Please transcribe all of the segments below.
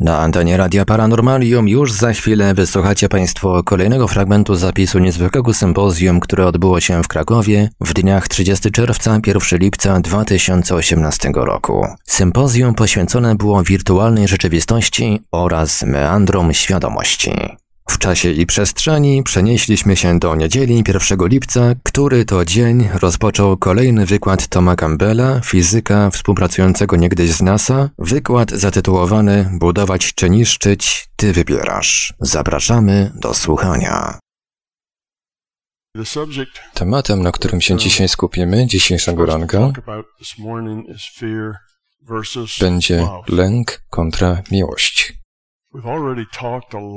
Na antenie Radia Paranormalium już za chwilę wysłuchacie Państwo kolejnego fragmentu zapisu niezwykłego sympozjum, które odbyło się w Krakowie w dniach 30 czerwca 1 lipca 2018 roku. Sympozjum poświęcone było wirtualnej rzeczywistości oraz meandrom świadomości. W czasie i przestrzeni przenieśliśmy się do niedzieli 1 lipca, który to dzień rozpoczął kolejny wykład Toma Campbella, fizyka współpracującego niegdyś z NASA, wykład zatytułowany Budować czy niszczyć, ty wybierasz. Zapraszamy do słuchania. Tematem, na którym się dzisiaj skupimy, dzisiejszego ranka, będzie lęk kontra miłość.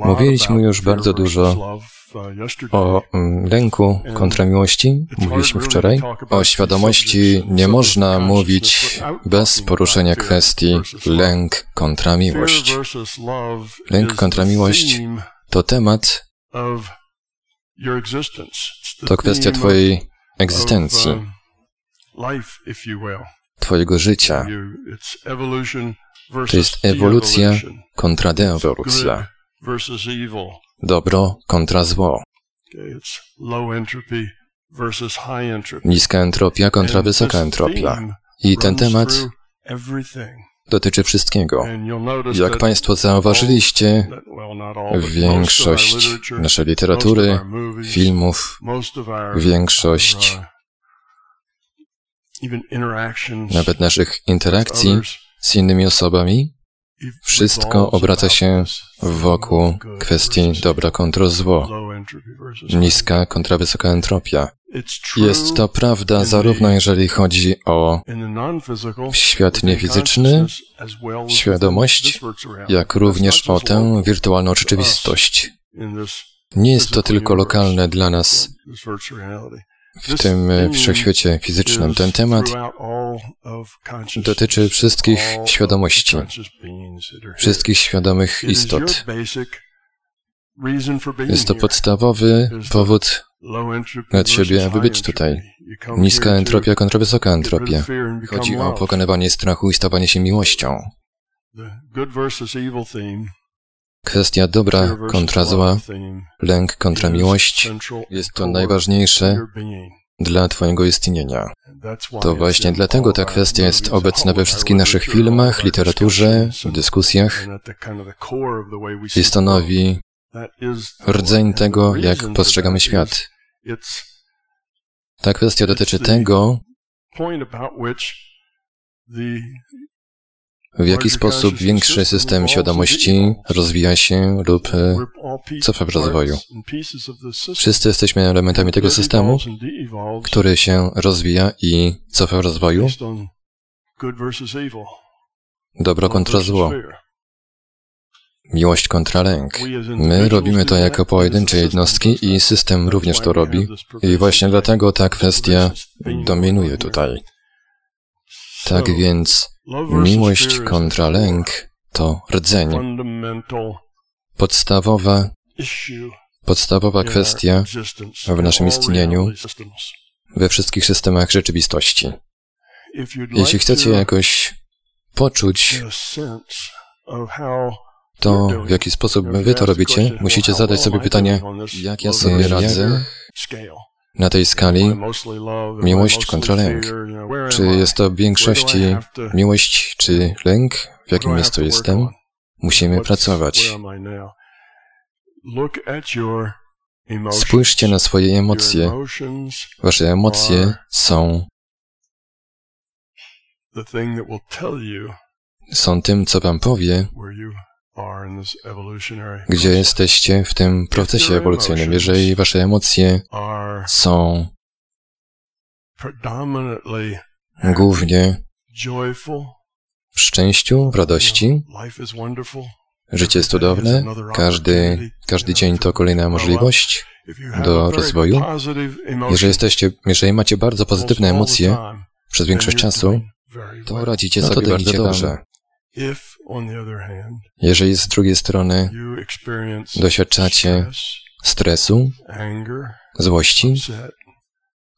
Mówiliśmy już bardzo dużo o mm, lęku kontra miłości. Mówiliśmy wczoraj. O świadomości nie można mówić bez poruszenia kwestii lęk kontra miłość. Lęk kontra miłość to temat, to kwestia Twojej egzystencji, Twojego życia. To jest ewolucja kontra deewolucja. Dobro kontra zło. Niska entropia kontra wysoka entropia. I ten temat dotyczy wszystkiego. Jak Państwo zauważyliście, większość naszej literatury, filmów, większość nawet naszych interakcji z innymi osobami, wszystko obraca się wokół kwestii dobra kontra zło, niska kontra wysoka entropia. Jest to prawda zarówno jeżeli chodzi o świat niefizyczny, świadomość, jak również o tę wirtualną rzeczywistość. Nie jest to tylko lokalne dla nas w tym wszechświecie fizycznym. Ten temat dotyczy wszystkich świadomości, wszystkich świadomych istot. Jest to podstawowy powód dla Ciebie, aby być tutaj. Niska entropia kontra wysoka entropia. Chodzi o pokonywanie strachu i stawanie się miłością. Kwestia dobra kontra zła, lęk kontra miłość jest to najważniejsze dla Twojego istnienia. To właśnie dlatego ta kwestia jest obecna we wszystkich naszych filmach, literaturze, dyskusjach i stanowi rdzeń tego, jak postrzegamy świat. Ta kwestia dotyczy tego, w jaki sposób większy system świadomości rozwija się lub e, cofa w rozwoju. Wszyscy jesteśmy elementami tego systemu, który się rozwija i cofa w rozwoju. Dobro kontra zło. Miłość kontra lęk. My robimy to jako pojedyncze jednostki i system również to robi. I właśnie dlatego ta kwestia dominuje tutaj. Tak więc miłość kontra lęk to rdzeń. Podstawowa, podstawowa kwestia w naszym istnieniu we wszystkich systemach rzeczywistości. Jeśli chcecie jakoś poczuć to, w jaki sposób wy to robicie, musicie zadać sobie pytanie, jak ja sobie radzę na tej skali miłość kontra lęk. Czy jest to w większości miłość czy lęk? W jakim miejscu jestem? Musimy pracować. Spójrzcie na swoje emocje. Wasze emocje są są tym, co wam powie, gdzie jesteście w tym procesie ewolucyjnym. Jeżeli wasze emocje są głównie w szczęściu, w radości, życie jest cudowne, każdy, każdy dzień to kolejna możliwość do rozwoju. Jeżeli jesteście, jeżeli macie bardzo pozytywne emocje przez większość czasu, to radzicie no sobie bardzo dobrze. Jeżeli z drugiej strony doświadczacie stresu, złości,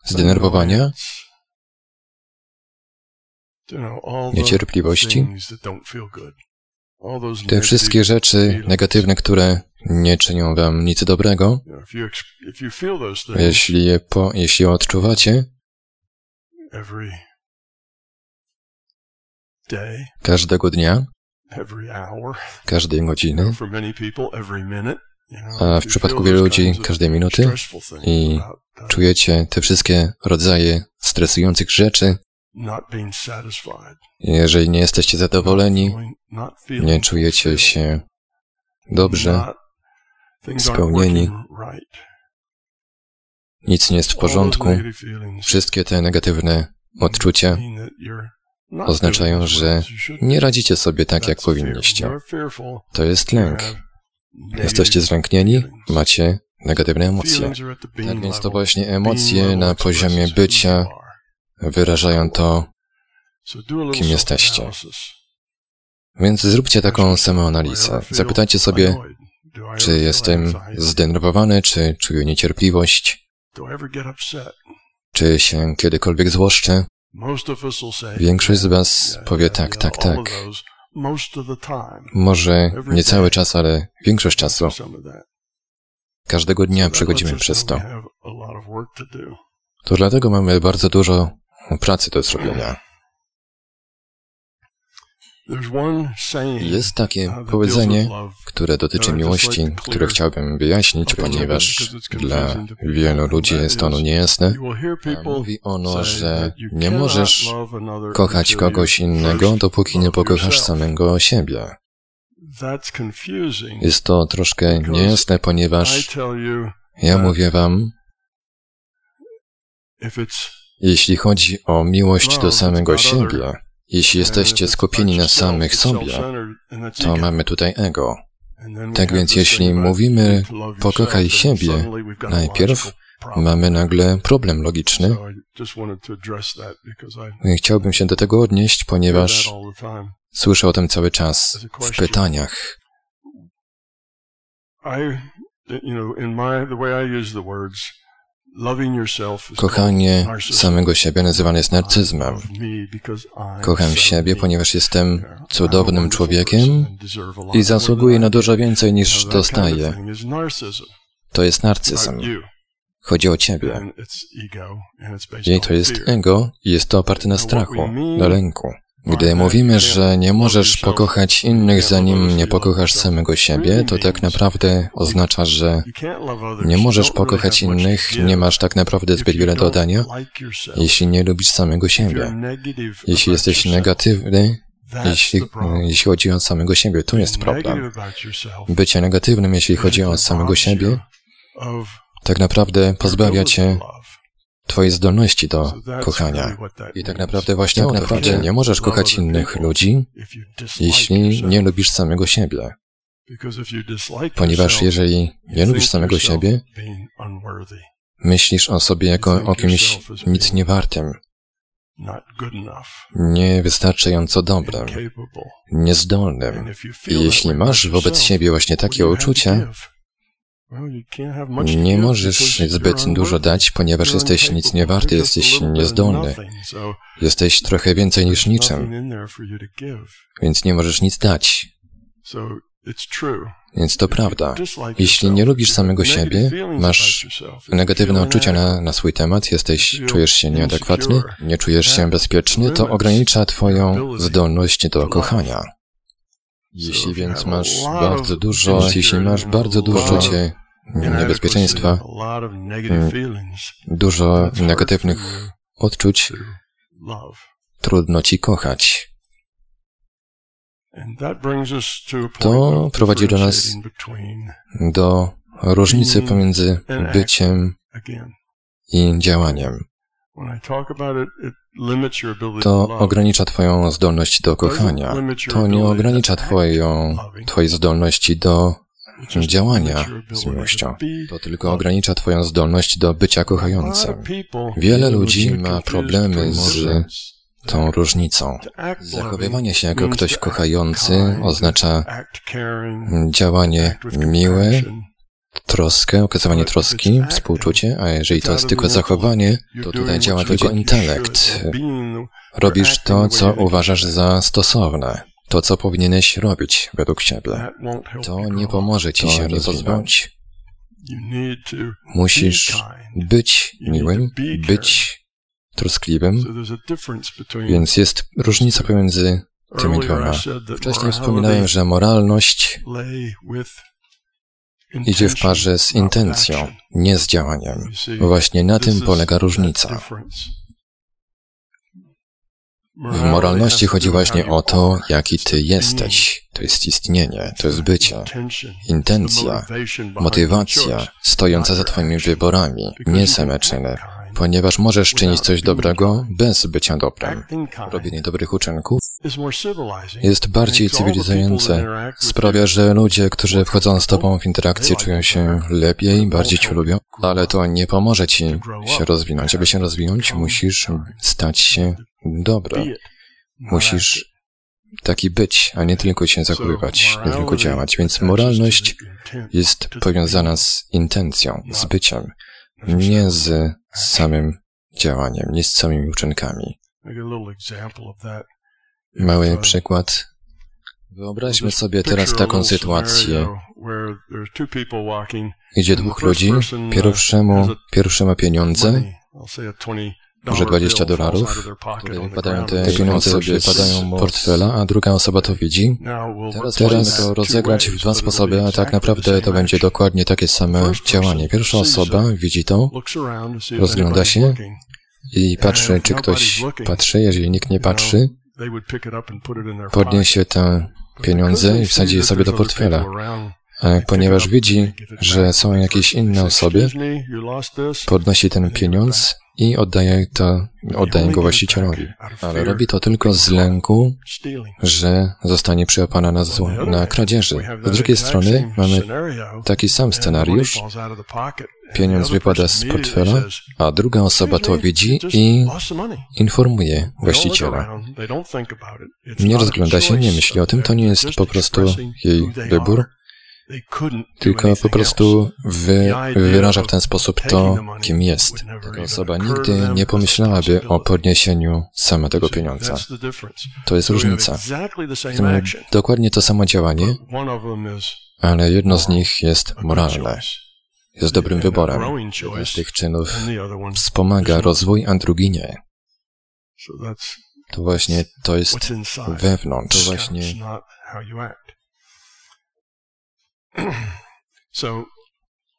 zdenerwowania, niecierpliwości, Te wszystkie rzeczy negatywne, które nie czynią wam nic dobrego, jeśli je, po, jeśli je odczuwacie, każdego dnia, każdej godziny, a w przypadku wielu ludzi każdej minuty i czujecie te wszystkie rodzaje stresujących rzeczy, jeżeli nie jesteście zadowoleni, nie czujecie się dobrze, spełnieni, nic nie jest w porządku, wszystkie te negatywne odczucia oznaczają, że nie radzicie sobie tak, jak powinniście. To jest lęk. Jesteście zlęknieni, macie negatywne emocje. Tak więc to właśnie emocje na poziomie bycia wyrażają to, kim jesteście. Więc zróbcie taką samoanalizę. Zapytajcie sobie, czy jestem zdenerwowany, czy czuję niecierpliwość, czy się kiedykolwiek złoszczę. Większość z Was powie tak, tak, tak. Może nie cały czas, ale większość czasu. Każdego dnia przechodzimy przez to. To dlatego mamy bardzo dużo pracy do zrobienia. Jest takie powiedzenie, które dotyczy miłości, które chciałbym wyjaśnić, ponieważ dla wielu ludzi jest ono niejasne. Mówi ono, że nie możesz kochać kogoś innego, dopóki nie pokochasz samego siebie. Jest to troszkę niejasne, ponieważ ja mówię wam, jeśli chodzi o miłość do samego siebie, jeśli jesteście skupieni na samych sobie, to mamy tutaj ego. Tak więc jeśli mówimy pokochaj siebie najpierw, mamy nagle problem logiczny. Chciałbym się do tego odnieść, ponieważ słyszę o tym cały czas w pytaniach. Kochanie samego siebie nazywane jest narcyzmem. Kocham siebie, ponieważ jestem cudownym człowiekiem i zasługuję na dużo więcej niż dostaję. To jest narcyzm. Chodzi o ciebie. I to jest ego i jest to oparte na strachu, na lęku. Gdy mówimy, że nie możesz pokochać innych, zanim nie pokochasz samego siebie, to tak naprawdę oznacza, że nie możesz pokochać innych, nie masz tak naprawdę zbyt wiele dodania, jeśli nie lubisz samego siebie. Jeśli jesteś negatywny, jeśli, jeśli chodzi o samego siebie, to jest problem. Bycie negatywnym, jeśli chodzi o samego siebie, tak naprawdę pozbawia cię Twojej zdolności do kochania. I tak naprawdę właśnie tak naprawdę nie możesz kochać innych ludzi, jeśli nie lubisz samego siebie. Ponieważ jeżeli nie lubisz samego siebie, myślisz o sobie jako o kimś nic niewartym, niewystarczająco dobrym, niezdolnym. I jeśli masz wobec siebie właśnie takie uczucia, nie możesz zbyt dużo dać, ponieważ jesteś nic nie warty, jesteś niezdolny. Jesteś trochę więcej niż niczym, więc nie możesz nic dać. Więc to prawda. Jeśli nie lubisz samego siebie, masz negatywne uczucia na, na swój temat, jesteś, czujesz się nieadekwatny, nie czujesz się bezpieczny, to ogranicza Twoją zdolność do kochania. Jeśli więc masz bardzo dużo, jeśli masz bardzo dużo uczucie niebezpieczeństwa, dużo negatywnych odczuć, trudno ci kochać. To prowadzi do nas do różnicy pomiędzy byciem i działaniem. To ogranicza Twoją zdolność do kochania. To nie ogranicza twoją, Twojej zdolności do działania z miłością. To tylko ogranicza Twoją zdolność do bycia kochającym. Wiele ludzi ma problemy z tą różnicą. Zachowywanie się jako ktoś kochający oznacza działanie miłe, troskę, okazywanie troski, współczucie, a jeżeli to jest tylko zachowanie, to tutaj działa tylko intelekt. Robisz to, co uważasz za stosowne. to, co powinieneś robić według siebie. To nie pomoże ci się rozwinąć. Musisz być miłym, być troskliwym, więc jest różnica pomiędzy tymi dwoma. Wcześniej wspominałem, że moralność idzie w parze z intencją, nie z działaniem. Właśnie na tym polega różnica. W moralności chodzi właśnie o to, jaki ty jesteś. To jest istnienie, to jest bycie, intencja, motywacja stojąca za twoimi wyborami, nie same czyny ponieważ możesz czynić coś dobrego bez bycia dobrym. Robienie dobrych uczynków jest bardziej cywilizujące. Sprawia, że ludzie, którzy wchodzą z Tobą w interakcję, czują się lepiej, bardziej Cię lubią, ale to nie pomoże Ci się rozwinąć. Aby się rozwinąć, musisz stać się dobry. Musisz taki być, a nie tylko się zachowywać, nie tylko działać. Więc moralność jest powiązana z intencją, z byciem nie z samym działaniem, nie z samymi uczynkami. Mały przykład. Wyobraźmy sobie teraz taką sytuację, gdzie dwóch ludzi, pierwszemu, pierwszy ma pieniądze, może 20 dolarów, wypadają te pieniądze sobie padają z portfela, a druga osoba to widzi. Teraz, Teraz to rozegrać w dwa sposoby, a tak naprawdę to będzie dokładnie takie same działanie. Pierwsza osoba widzi to, rozgląda się i patrzy, czy ktoś patrzy. Jeżeli nikt nie patrzy, podniesie te pieniądze i wsadzi je sobie do portfela. Ponieważ widzi, że są jakieś inne osoby, podnosi ten pieniądz i oddaje, to, oddaje go właścicielowi. Ale robi to tylko z lęku, że zostanie przyłapana na, zło, na kradzieży. Z drugiej strony mamy taki sam scenariusz. Pieniądz wypada z portfela, a druga osoba to widzi i informuje właściciela. Nie rozgląda się, nie myśli o tym, to nie jest po prostu jej wybór, tylko po prostu wy, wyraża w ten sposób to, kim jest. Taka osoba nigdy nie pomyślałaby o podniesieniu sama tego pieniądza. To jest różnica. Dokładnie to samo działanie, ale jedno z nich jest moralne. Jest dobrym wyborem. Jeden z tych czynów wspomaga rozwój, a drugi nie. To właśnie to jest wewnątrz. To właśnie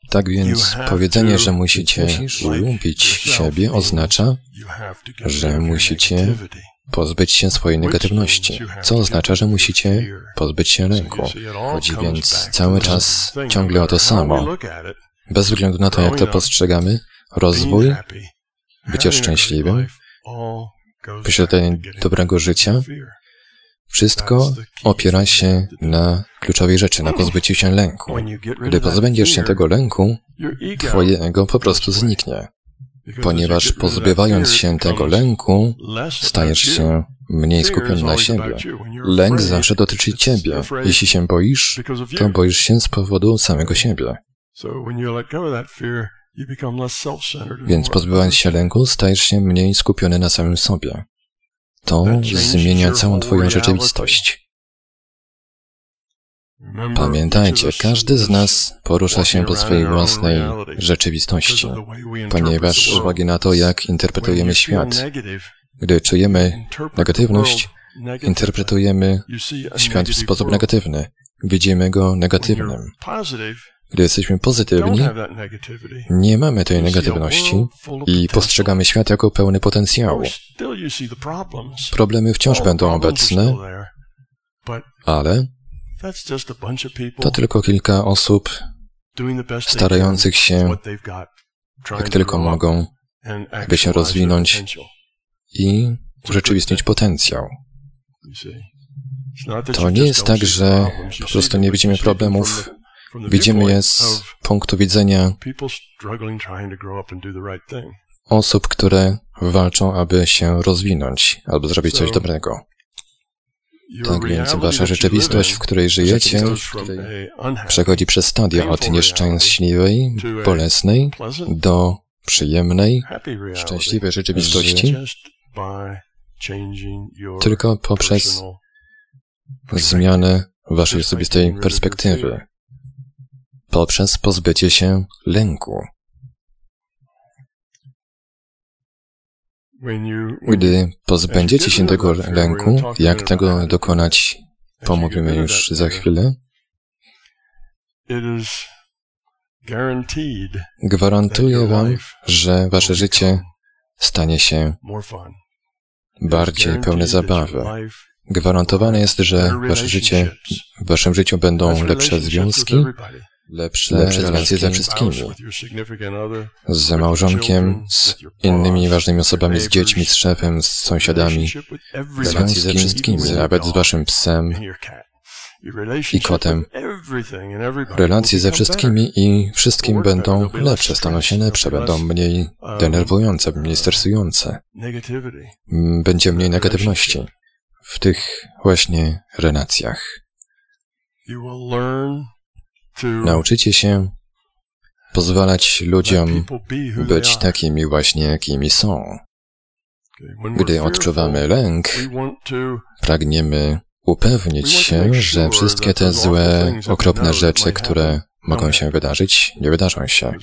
tak więc powiedzenie, że musicie lubić siebie oznacza, że musicie pozbyć się swojej negatywności, co oznacza, że musicie pozbyć się lęku. Chodzi więc cały czas ciągle o to samo. Bez względu na to, jak to postrzegamy, rozwój, bycie szczęśliwym, posiadanie dobrego życia wszystko opiera się na kluczowej rzeczy, na pozbyciu się lęku. Gdy pozbędziesz się tego lęku, twoje ego po prostu zniknie. Ponieważ pozbywając się tego lęku, stajesz się mniej skupiony na siebie. Lęk zawsze dotyczy ciebie. Jeśli się boisz, to boisz się z powodu samego siebie. Więc pozbywając się lęku, stajesz się mniej skupiony na samym sobie. To zmienia całą Twoją rzeczywistość. Pamiętajcie, każdy z nas porusza się po swojej własnej rzeczywistości, ponieważ z uwagi na to, jak interpretujemy świat, gdy czujemy negatywność, interpretujemy świat w sposób negatywny, widzimy go negatywnym. Gdy jesteśmy pozytywni, nie mamy tej negatywności i postrzegamy świat jako pełny potencjału. Problemy wciąż będą obecne, ale to tylko kilka osób starających się, jak tylko mogą, by się rozwinąć i urzeczywistnić potencjał. To nie jest tak, że po prostu nie widzimy problemów, Widzimy je z punktu widzenia osób, które walczą, aby się rozwinąć albo zrobić coś dobrego. Tak więc wasza rzeczywistość, w której żyjecie, przechodzi przez stadia od nieszczęśliwej, bolesnej do przyjemnej, szczęśliwej rzeczywistości tylko poprzez zmianę waszej osobistej perspektywy poprzez pozbycie się lęku. Gdy pozbędziecie się tego lęku, jak tego dokonać, pomówimy już za chwilę. Gwarantuję Wam, że Wasze życie stanie się bardziej pełne zabawy. Gwarantowane jest, że Wasze życie, w Waszym życiu będą lepsze związki, lepsze, lepsze relacje ze wszystkimi. Z małżonkiem, z innymi ważnymi osobami, z dziećmi, z szefem, z sąsiadami. Związki ze wszystkimi, nawet z Waszym psem, i kotem. Relacje ze wszystkimi i wszystkim będą lepsze, staną się lepsze, będą mniej denerwujące, mniej stresujące. Będzie mniej negatywności w tych właśnie relacjach. Nauczycie się pozwalać ludziom być takimi właśnie, jakimi są. Gdy odczuwamy lęk, pragniemy upewnić się, że wszystkie te złe, okropne rzeczy, które mogą się wydarzyć, nie wydarzą się.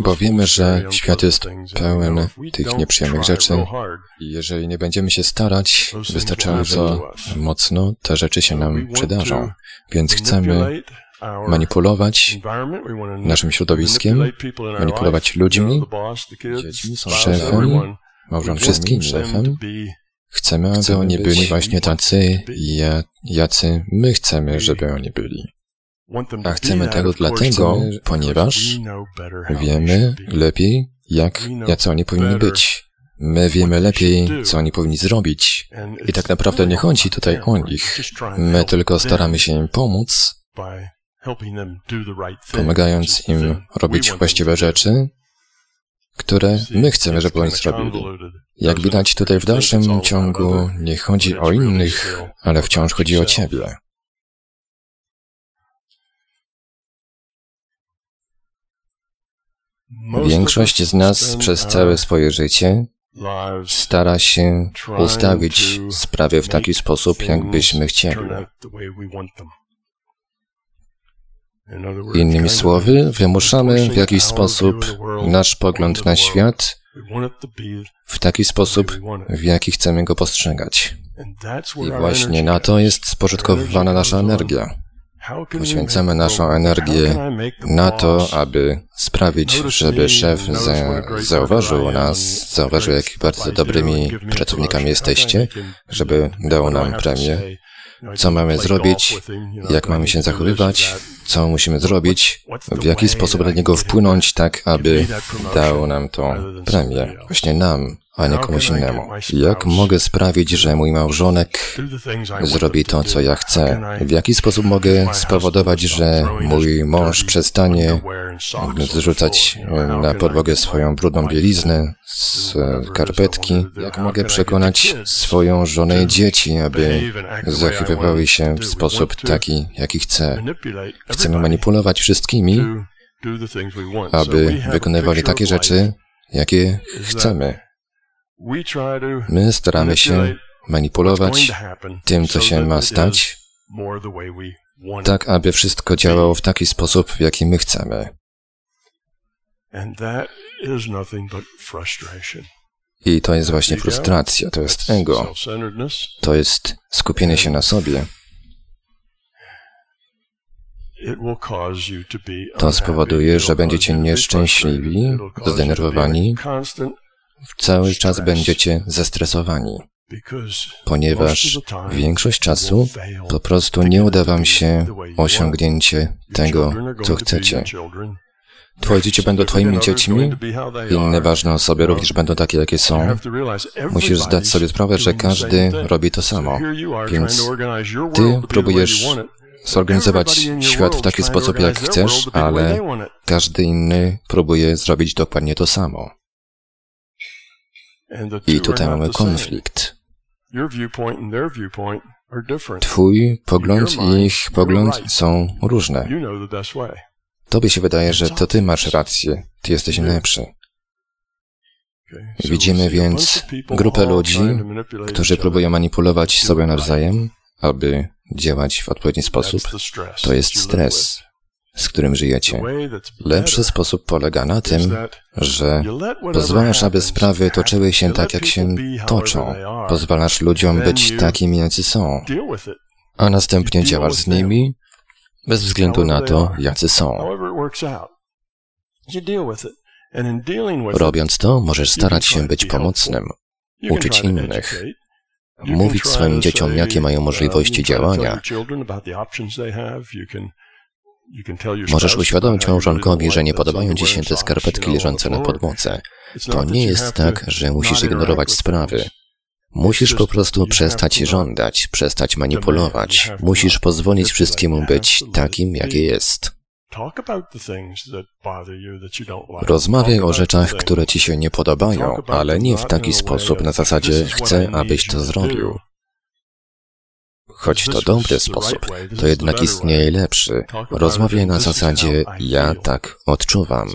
Bo wiemy, że świat jest pełen tych nieprzyjemnych rzeczy i jeżeli nie będziemy się starać wystarczająco mocno, te rzeczy się nam przydarzą. Więc chcemy manipulować naszym środowiskiem, manipulować ludźmi, szefem, małżonkiem, wszystkim szefem, Chcemy, aby oni byli właśnie tacy, jacy my chcemy, żeby oni byli. A chcemy tego dlatego, ponieważ wiemy lepiej, jak, jacy oni powinni być. My wiemy lepiej, co oni powinni zrobić. I tak naprawdę nie chodzi tutaj o nich. My tylko staramy się im pomóc, pomagając im robić właściwe rzeczy, które my chcemy, żeby oni zrobili. Jak widać tutaj w dalszym ciągu nie chodzi o innych, ale wciąż chodzi o Ciebie. Większość z nas przez całe swoje życie stara się ustawić sprawy w taki sposób, jakbyśmy chcieli. Innymi słowy, wymuszamy w jakiś sposób nasz pogląd na świat w taki sposób, w jaki chcemy go postrzegać. I właśnie na to jest spożytkowywana nasza energia. Poświęcamy naszą energię na to, aby sprawić, żeby szef za zauważył nas, zauważył, jak bardzo dobrymi pracownikami jesteście, żeby dał nam premię, co mamy zrobić, jak mamy się zachowywać, co musimy zrobić, w jaki sposób na niego wpłynąć, tak aby dał nam tą premię. Właśnie nam, a nie komuś innemu. Jak mogę sprawić, że mój małżonek zrobi to, co ja chcę? W jaki sposób mogę spowodować, że mój mąż przestanie zrzucać na podłogę swoją brudną bieliznę z karpetki? Jak mogę przekonać swoją żonę i dzieci, aby zachowywały się w sposób taki, jaki chcę? Chcemy manipulować wszystkimi, aby wykonywali takie rzeczy, jakie chcemy. My staramy się manipulować tym, co się ma stać, tak aby wszystko działało w taki sposób, w jaki my chcemy. I to jest właśnie frustracja, to jest ego, to jest skupienie się na sobie. To spowoduje, że będziecie nieszczęśliwi, zdenerwowani, cały czas będziecie zestresowani, ponieważ większość czasu po prostu nie uda Wam się osiągnięcie tego, co chcecie. Twoje dzieci będą Twoimi dziećmi, inne ważne osoby również będą takie, jakie są. Musisz zdać sobie sprawę, że każdy robi to samo. Więc Ty próbujesz zorganizować świat w taki sposób, jak chcesz, ale każdy inny próbuje zrobić dokładnie to samo. I tutaj mamy konflikt. Twój pogląd i ich pogląd są różne. Tobie się wydaje, że to ty masz rację, ty jesteś najlepszy. Widzimy więc grupę ludzi, którzy próbują manipulować sobie nawzajem, aby działać w odpowiedni sposób, to jest stres, z którym żyjecie. Lepszy sposób polega na tym, że pozwalasz, aby sprawy toczyły się tak, jak się toczą. Pozwalasz ludziom być takimi, jacy są. A następnie działasz z nimi bez względu na to, jacy są. Robiąc to, możesz starać się być pomocnym, uczyć innych, mówić swoim dzieciom, jakie mają możliwości działania. Możesz uświadomić małżonkowi, że nie podobają ci się te skarpetki leżące na podłodze. To nie jest tak, że musisz ignorować sprawy. Musisz po prostu przestać żądać, przestać manipulować. Musisz pozwolić wszystkiemu być takim, jakie jest. Rozmawiaj o rzeczach, które ci się nie podobają, ale nie w taki sposób na zasadzie chcę, abyś to zrobił. Choć to dobry sposób, to jednak istnieje lepszy. Rozmawiaj na zasadzie ja tak odczuwam.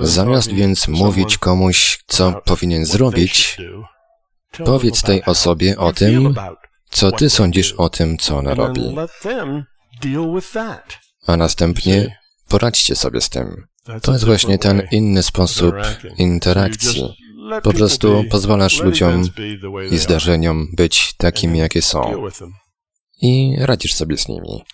Zamiast więc mówić komuś, co powinien zrobić, powiedz tej osobie o tym, co ty sądzisz o tym, co ona robi. A następnie poradźcie sobie z tym. To jest właśnie ten inny sposób interakcji. Po prostu pozwalasz ludziom i zdarzeniom być takimi, jakie są i radzisz sobie z nimi.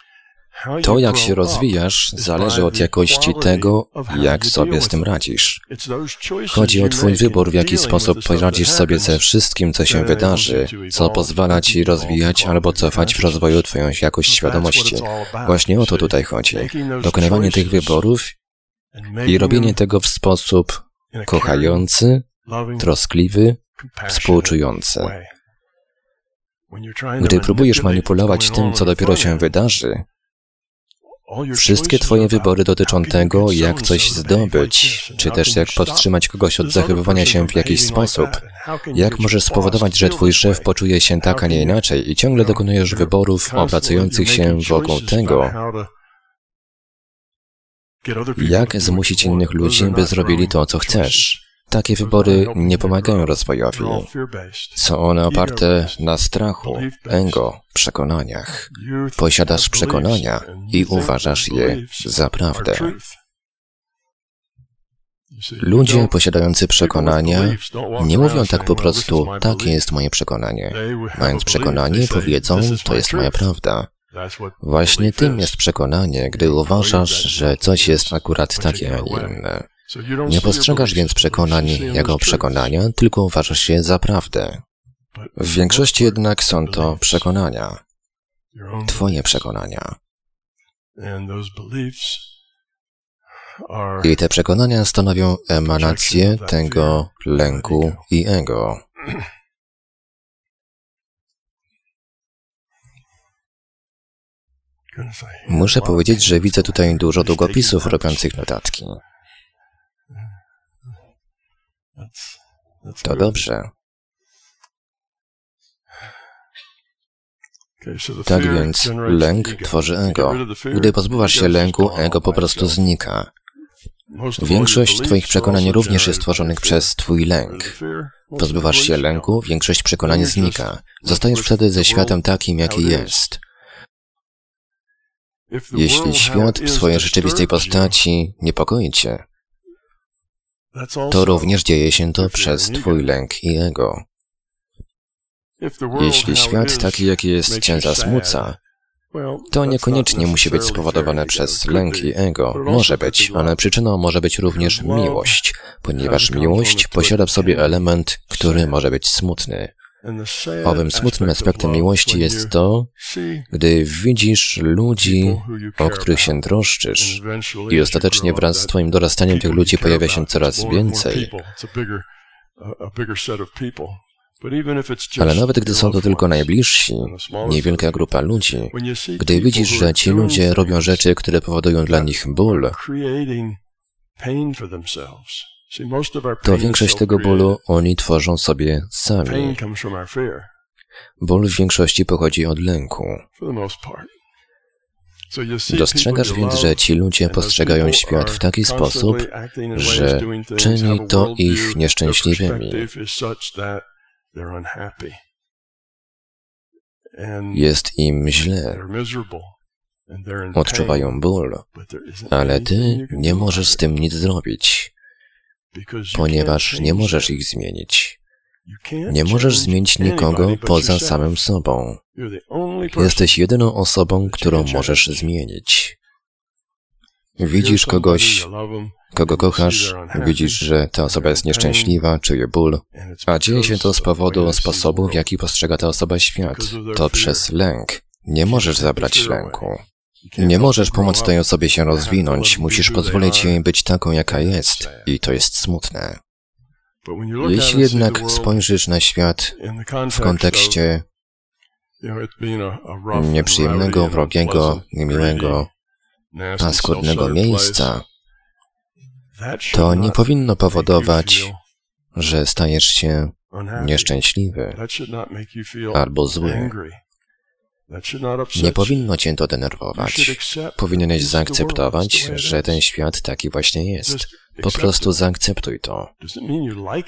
To, jak się rozwijasz, zależy od jakości tego, jak sobie z tym radzisz. Chodzi o Twój wybór, w jaki sposób poradzisz sobie ze wszystkim, co się wydarzy, co pozwala Ci rozwijać albo cofać w rozwoju Twoją jakość świadomości. Właśnie o to tutaj chodzi. Dokonywanie tych wyborów i robienie tego w sposób kochający, troskliwy, współczujący. Gdy próbujesz manipulować tym, co dopiero się wydarzy, Wszystkie Twoje wybory dotyczą tego, jak coś zdobyć, czy też jak podtrzymać kogoś od zachowywania się w jakiś sposób. Jak możesz spowodować, że Twój szef poczuje się tak, a nie inaczej? I ciągle dokonujesz wyborów opracujących się wokół tego, jak zmusić innych ludzi, by zrobili to, co chcesz. Takie wybory nie pomagają rozwojowi. Są one oparte na strachu, ego, przekonaniach. Posiadasz przekonania i uważasz je za prawdę. Ludzie posiadający przekonania nie mówią tak po prostu, takie jest moje przekonanie. Mając przekonanie, powiedzą, to jest moja prawda. Właśnie tym jest przekonanie, gdy uważasz, że coś jest akurat takie, a nie inne. Nie postrzegasz więc przekonań jako przekonania, tylko uważasz je za prawdę. W większości jednak są to przekonania. Twoje przekonania. I te przekonania stanowią emanację tego lęku i ego. Muszę powiedzieć, że widzę tutaj dużo długopisów robiących notatki. To dobrze. Tak więc lęk tworzy ego. Gdy pozbywasz się lęku, ego po prostu znika. Większość Twoich przekonań również jest tworzonych przez Twój lęk. Pozbywasz się lęku, większość przekonań znika. Zostajesz wtedy ze światem takim, jaki jest. Jeśli świat w swojej rzeczywistej postaci niepokoi Cię, to również dzieje się to przez Twój lęk i ego. Jeśli świat taki, jaki jest, Cię zasmuca, to niekoniecznie musi być spowodowane przez lęk i ego. Może być, ale przyczyną może być również miłość, ponieważ miłość posiada w sobie element, który może być smutny. Owym smutnym aspektem miłości jest to, gdy widzisz ludzi, o których się troszczysz i ostatecznie wraz z Twoim dorastaniem tych ludzi pojawia się coraz więcej. Ale nawet gdy są to tylko najbliżsi, niewielka grupa ludzi, gdy widzisz, że ci ludzie robią rzeczy, które powodują dla nich ból, to większość tego bólu oni tworzą sobie sami. Ból w większości pochodzi od lęku. Dostrzegasz więc, że ci ludzie postrzegają świat w taki sposób, że czyni to ich nieszczęśliwymi. jest im źle, odczuwają ból, ale ty nie możesz z tym nic zrobić, ponieważ nie możesz ich zmienić. Nie możesz zmienić nikogo poza samym sobą. Jesteś jedyną osobą, którą możesz zmienić. Widzisz kogoś, kogo kochasz, widzisz, że ta osoba jest nieszczęśliwa, czuje ból, a dzieje się to z powodu sposobu, w jaki postrzega ta osoba świat. To przez lęk. Nie możesz zabrać lęku. Nie możesz pomóc tej osobie się rozwinąć, musisz pozwolić jej być taką, jaka jest, i to jest smutne. Jeśli jednak spojrzysz na świat w kontekście nieprzyjemnego, wrogiego, niemiłego, paskudnego miejsca, to nie powinno powodować, że stajesz się nieszczęśliwy albo zły. Nie powinno cię to denerwować. Powinieneś zaakceptować, że ten świat taki właśnie jest. Po prostu zaakceptuj to.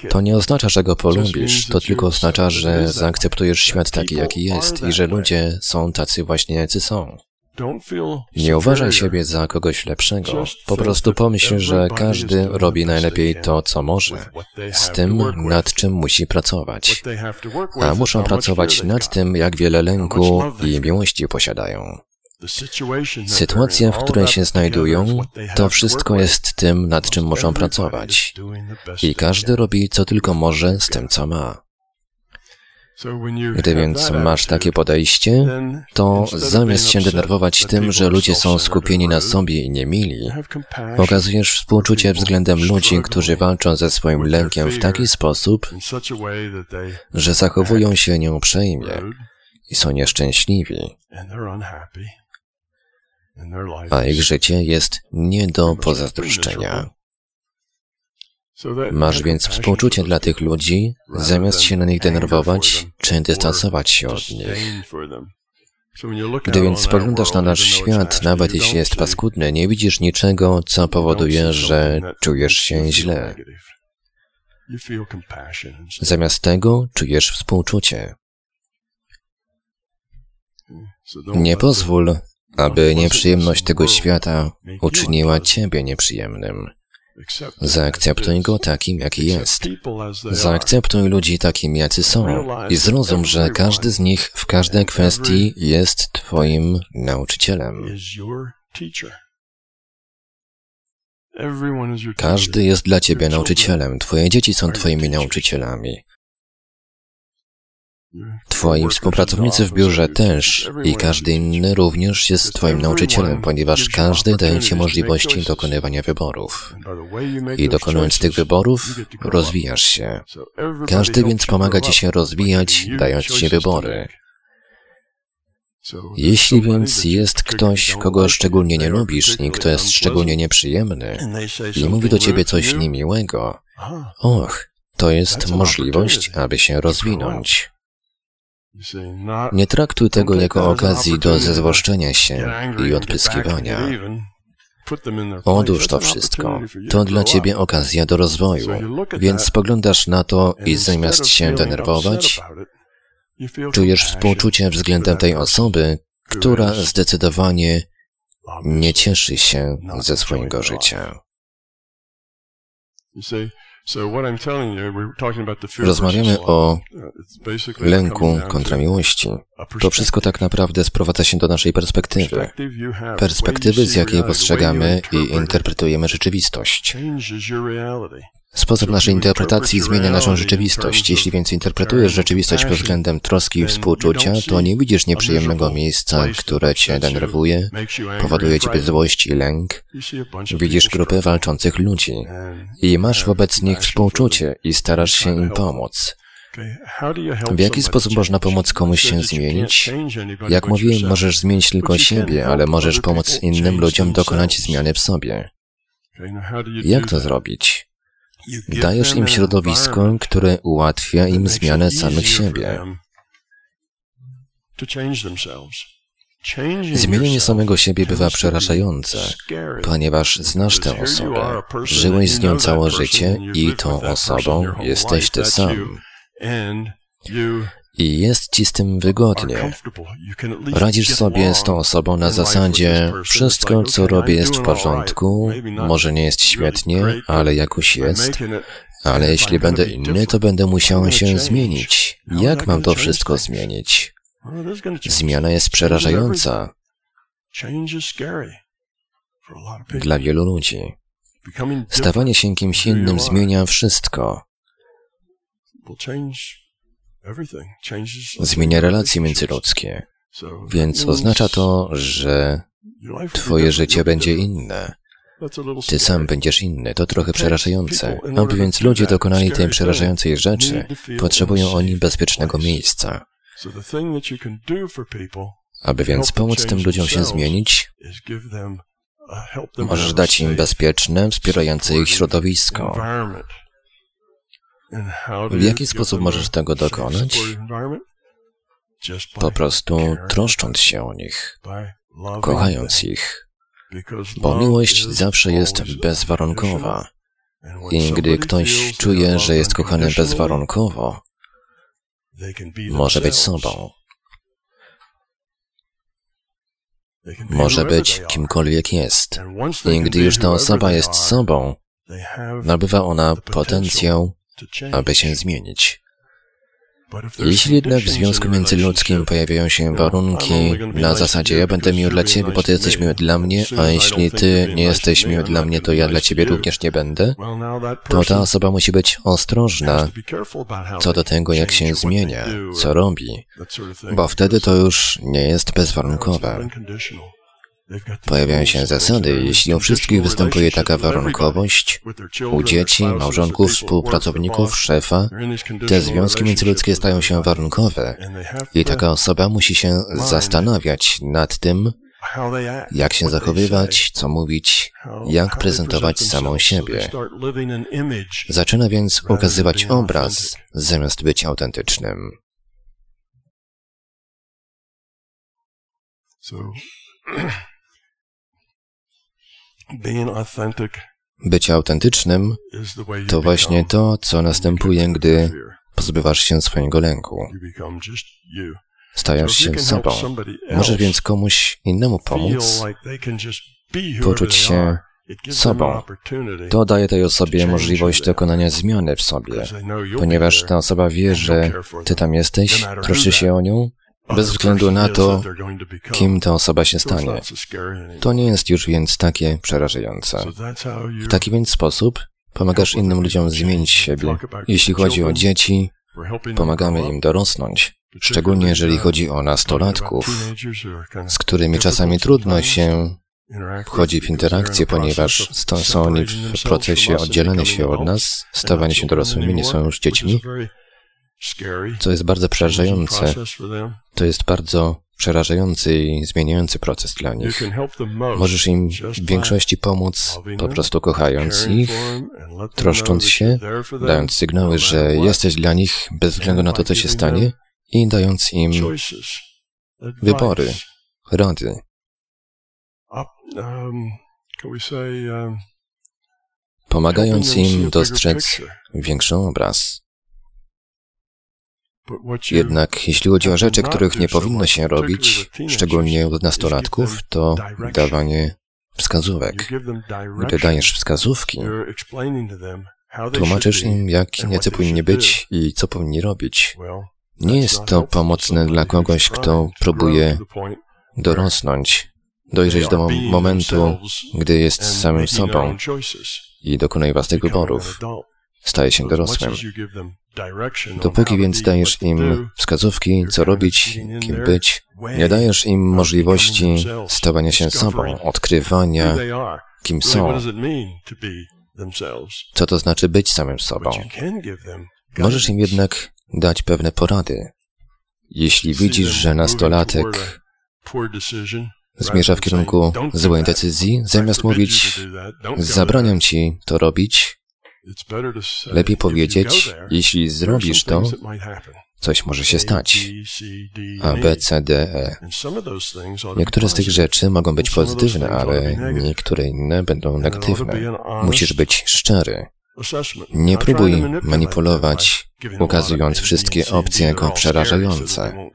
To nie oznacza, że go polubisz, to tylko oznacza, że zaakceptujesz świat taki, jaki jest i że ludzie są tacy właśnie, jacy są. Nie uważaj siebie za kogoś lepszego. Po prostu pomyśl, że każdy robi najlepiej to, co może, z tym, nad czym musi pracować. A muszą pracować nad tym, jak wiele lęku i miłości posiadają. Sytuacja, w której się znajdują, to wszystko jest tym, nad czym muszą pracować. I każdy robi, co tylko może z tym, co ma. Gdy więc masz takie podejście, to zamiast się denerwować tym, że ludzie są skupieni na sobie i niemili, okazujesz współczucie względem ludzi, którzy walczą ze swoim lękiem w taki sposób, że zachowują się nieuprzejmie i są nieszczęśliwi, a ich życie jest nie do pozazdroszczenia. Masz więc współczucie dla tych ludzi, zamiast się na nich denerwować czy dystansować się od nich. Gdy więc spoglądasz na nasz świat, nawet jeśli jest paskudny, nie widzisz niczego, co powoduje, że czujesz się źle. Zamiast tego czujesz współczucie. Nie pozwól, aby nieprzyjemność tego świata uczyniła ciebie nieprzyjemnym. Zaakceptuj go takim, jaki jest. Zaakceptuj ludzi takim, jacy są i zrozum, że każdy z nich w każdej kwestii jest Twoim nauczycielem. Każdy jest dla Ciebie nauczycielem. Twoje dzieci są Twoimi nauczycielami. Twoi współpracownicy w biurze też i każdy inny również jest Twoim nauczycielem, ponieważ każdy daje Ci możliwości dokonywania wyborów. I dokonując tych wyborów, rozwijasz się. Każdy więc pomaga Ci się rozwijać, dając Ci wybory. Jeśli więc jest ktoś, kogo szczególnie nie lubisz i kto jest szczególnie nieprzyjemny i mówi do Ciebie coś niemiłego, och, to jest możliwość, aby się rozwinąć. Nie traktuj tego jako okazji do zezłoszczenia się i odpyskiwania. Odłóż to wszystko. To dla ciebie okazja do rozwoju. Więc spoglądasz na to i zamiast się denerwować, czujesz współczucie względem tej osoby, która zdecydowanie nie cieszy się ze swojego życia. Rozmawiamy o lęku kontra miłości. To wszystko tak naprawdę sprowadza się do naszej perspektywy. Perspektywy, z jakiej postrzegamy i interpretujemy rzeczywistość. Sposób naszej interpretacji zmienia naszą rzeczywistość. Jeśli więc interpretujesz rzeczywistość pod względem troski i współczucia, to nie widzisz nieprzyjemnego miejsca, które cię denerwuje, powoduje ciebie złość i lęk. Widzisz grupę walczących ludzi i masz wobec nich współczucie i starasz się im pomóc. W jaki sposób można pomóc komuś się zmienić? Jak mówiłem, możesz zmienić tylko siebie, ale możesz pomóc innym ludziom dokonać zmiany w sobie. Jak to zrobić? Dajesz im środowisko, które ułatwia im zmianę samych siebie. Zmienienie samego siebie bywa przerażające, ponieważ znasz tę osobę, żyłeś z nią całe życie i tą osobą jesteś ty sam. I jest ci z tym wygodnie. Radzisz sobie z tą osobą na zasadzie wszystko, co robię jest w porządku, może nie jest świetnie, ale jakoś jest, ale jeśli będę inny, to będę musiał się zmienić. Jak mam to wszystko zmienić? Zmiana jest przerażająca dla wielu ludzi. Stawanie się kimś innym zmienia wszystko. Zmienia relacje międzyludzkie. Więc oznacza to, że Twoje życie będzie inne. Ty sam będziesz inny. To trochę przerażające. Aby więc ludzie dokonali tej przerażającej rzeczy, potrzebują oni bezpiecznego miejsca. Aby więc pomóc tym ludziom się zmienić, możesz dać im bezpieczne, wspierające ich środowisko. W jaki sposób możesz tego dokonać? Po prostu troszcząc się o nich, kochając ich, bo miłość zawsze jest bezwarunkowa. I gdy ktoś czuje, że jest kochany bezwarunkowo, może być sobą. Może być kimkolwiek jest. I gdy już ta osoba jest sobą, nabywa ona potencjał aby się zmienić. Jeśli jednak w związku międzyludzkim pojawiają się warunki na zasadzie ja będę miły dla Ciebie, bo Ty jesteś miły dla mnie, a jeśli Ty nie jesteś miły dla mnie, to ja dla Ciebie również nie będę, to ta osoba musi być ostrożna co do tego, jak się zmienia, co robi, bo wtedy to już nie jest bezwarunkowe. Pojawiają się zasady, jeśli u wszystkich występuje taka warunkowość, u dzieci, małżonków, współpracowników, szefa, te związki międzyludzkie stają się warunkowe i taka osoba musi się zastanawiać nad tym, jak się zachowywać, co mówić, jak prezentować samą siebie. Zaczyna więc ukazywać obraz, zamiast być autentycznym. Bycie autentycznym to właśnie to, co następuje, gdy pozbywasz się swojego lęku. Stajesz się sobą. Możesz więc komuś innemu pomóc, poczuć się sobą. To daje tej osobie możliwość dokonania zmiany w sobie, ponieważ ta osoba wie, że ty tam jesteś, troszczy się o nią bez względu na to, kim ta osoba się stanie. To nie jest już więc takie przerażające. W taki więc sposób pomagasz innym ludziom zmienić siebie. Jeśli chodzi o dzieci, pomagamy im dorosnąć, szczególnie jeżeli chodzi o nastolatków, z którymi czasami trudno się wchodzi w interakcję, ponieważ są oni w procesie oddzielania się od nas, stawania się dorosłymi, nie są już dziećmi co jest bardzo przerażające. To jest bardzo przerażający i zmieniający proces dla nich. Możesz im w większości pomóc, po prostu kochając ich, troszcząc się, dając sygnały, że jesteś dla nich bez względu na to, co się stanie i dając im wybory, rady. Um, um, Pomagając im dostrzec większy obraz. Jednak jeśli chodzi o rzeczy, których nie powinno się robić, szczególnie u nastolatków, to dawanie wskazówek. Gdy dajesz wskazówki, tłumaczysz im, jak niecy powinni być i co powinni robić. Nie jest to pomocne dla kogoś, kto próbuje dorosnąć, dojrzeć do momentu, gdy jest samym sobą i dokonuje własnych wyborów staje się dorosłym. Dopóki więc dajesz im wskazówki, co robić, kim być, nie dajesz im możliwości stawania się sobą, odkrywania, kim są, co to znaczy być samym sobą. Możesz im jednak dać pewne porady. Jeśli widzisz, że nastolatek zmierza w kierunku złej decyzji, zamiast mówić, zabraniam ci to robić, Lepiej powiedzieć, jeśli zrobisz to, coś może się stać. A, B, C, D, E. Niektóre z tych rzeczy mogą być pozytywne, ale niektóre inne będą negatywne. Musisz być szczery. Nie próbuj manipulować, ukazując wszystkie opcje jako przerażające.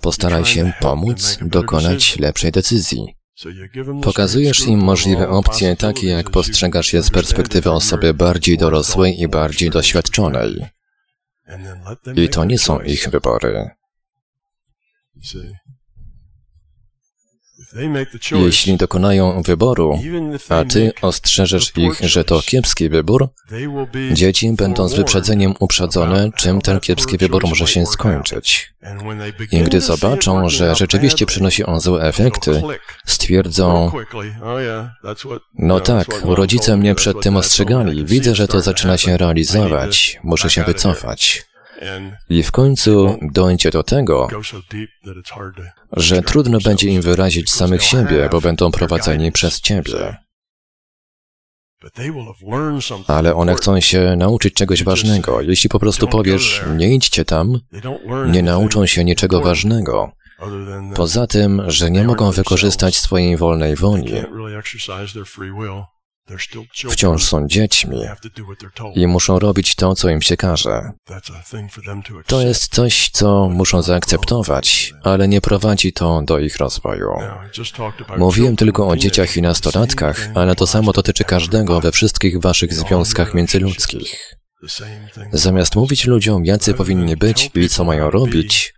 Postaraj się pomóc dokonać lepszej decyzji. Pokazujesz im możliwe opcje takie, jak postrzegasz je z perspektywy osoby bardziej dorosłej i bardziej doświadczonej. I to nie są ich wybory. Jeśli dokonają wyboru, a ty ostrzeżesz ich, że to kiepski wybór, dzieci będą z wyprzedzeniem uprzedzone, czym ten kiepski wybór może się skończyć. I gdy zobaczą, że rzeczywiście przynosi on złe efekty, stwierdzą, no tak, rodzice mnie przed tym ostrzegali, widzę, że to zaczyna się realizować, muszę się wycofać. I w końcu dojdzie do tego, że trudno będzie im wyrazić samych siebie, bo będą prowadzeni przez Ciebie. Ale one chcą się nauczyć czegoś ważnego. Jeśli po prostu powiesz, nie idźcie tam, nie nauczą się niczego ważnego. Poza tym, że nie mogą wykorzystać swojej wolnej woli, Wciąż są dziećmi i muszą robić to, co im się każe. To jest coś, co muszą zaakceptować, ale nie prowadzi to do ich rozwoju. Mówiłem tylko o dzieciach i nastolatkach, ale to samo dotyczy każdego we wszystkich waszych związkach międzyludzkich. Zamiast mówić ludziom, jacy powinni być i co mają robić,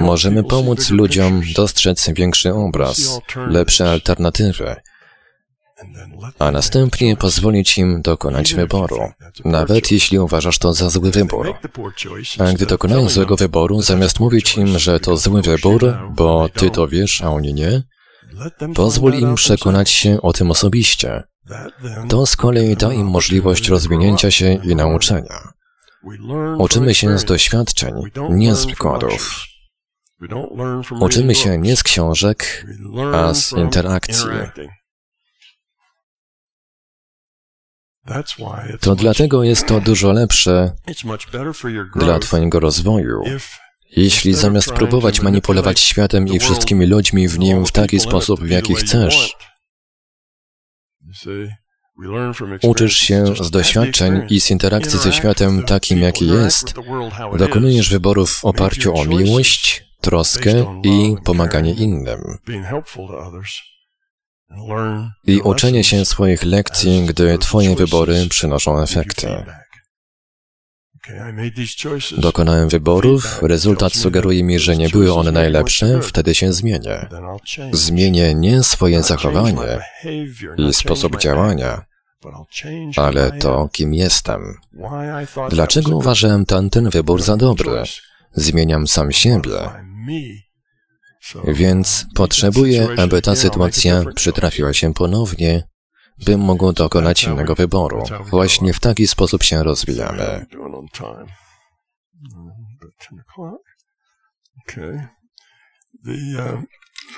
Możemy pomóc ludziom dostrzec większy obraz, lepsze alternatywy, a następnie pozwolić im dokonać wyboru, nawet jeśli uważasz to za zły wybór. A gdy dokonają złego wyboru, zamiast mówić im, że to zły wybór, bo ty to wiesz, a oni nie, pozwól im przekonać się o tym osobiście. To z kolei da im możliwość rozwinięcia się i nauczenia. Uczymy się z doświadczeń, nie z wykładów. Uczymy się nie z książek, a z interakcji. To dlatego jest to dużo lepsze dla Twojego rozwoju, jeśli zamiast próbować manipulować światem i wszystkimi ludźmi w nim w taki sposób, w jaki chcesz, Uczysz się z doświadczeń i z interakcji ze światem takim, jaki jest. Dokonujesz wyborów w oparciu o miłość, troskę i pomaganie innym. I uczenie się swoich lekcji, gdy Twoje wybory przynoszą efekty. Dokonałem wyborów, rezultat sugeruje mi, że nie były one najlepsze, wtedy się zmienię. Zmienię nie swoje zachowanie i sposób działania, ale to, kim jestem. Dlaczego uważałem tamten wybór za dobry? Zmieniam sam siebie. Więc potrzebuję, aby ta sytuacja przytrafiła się ponownie, bym mógł dokonać innego wyboru. Właśnie w taki sposób się rozwijamy.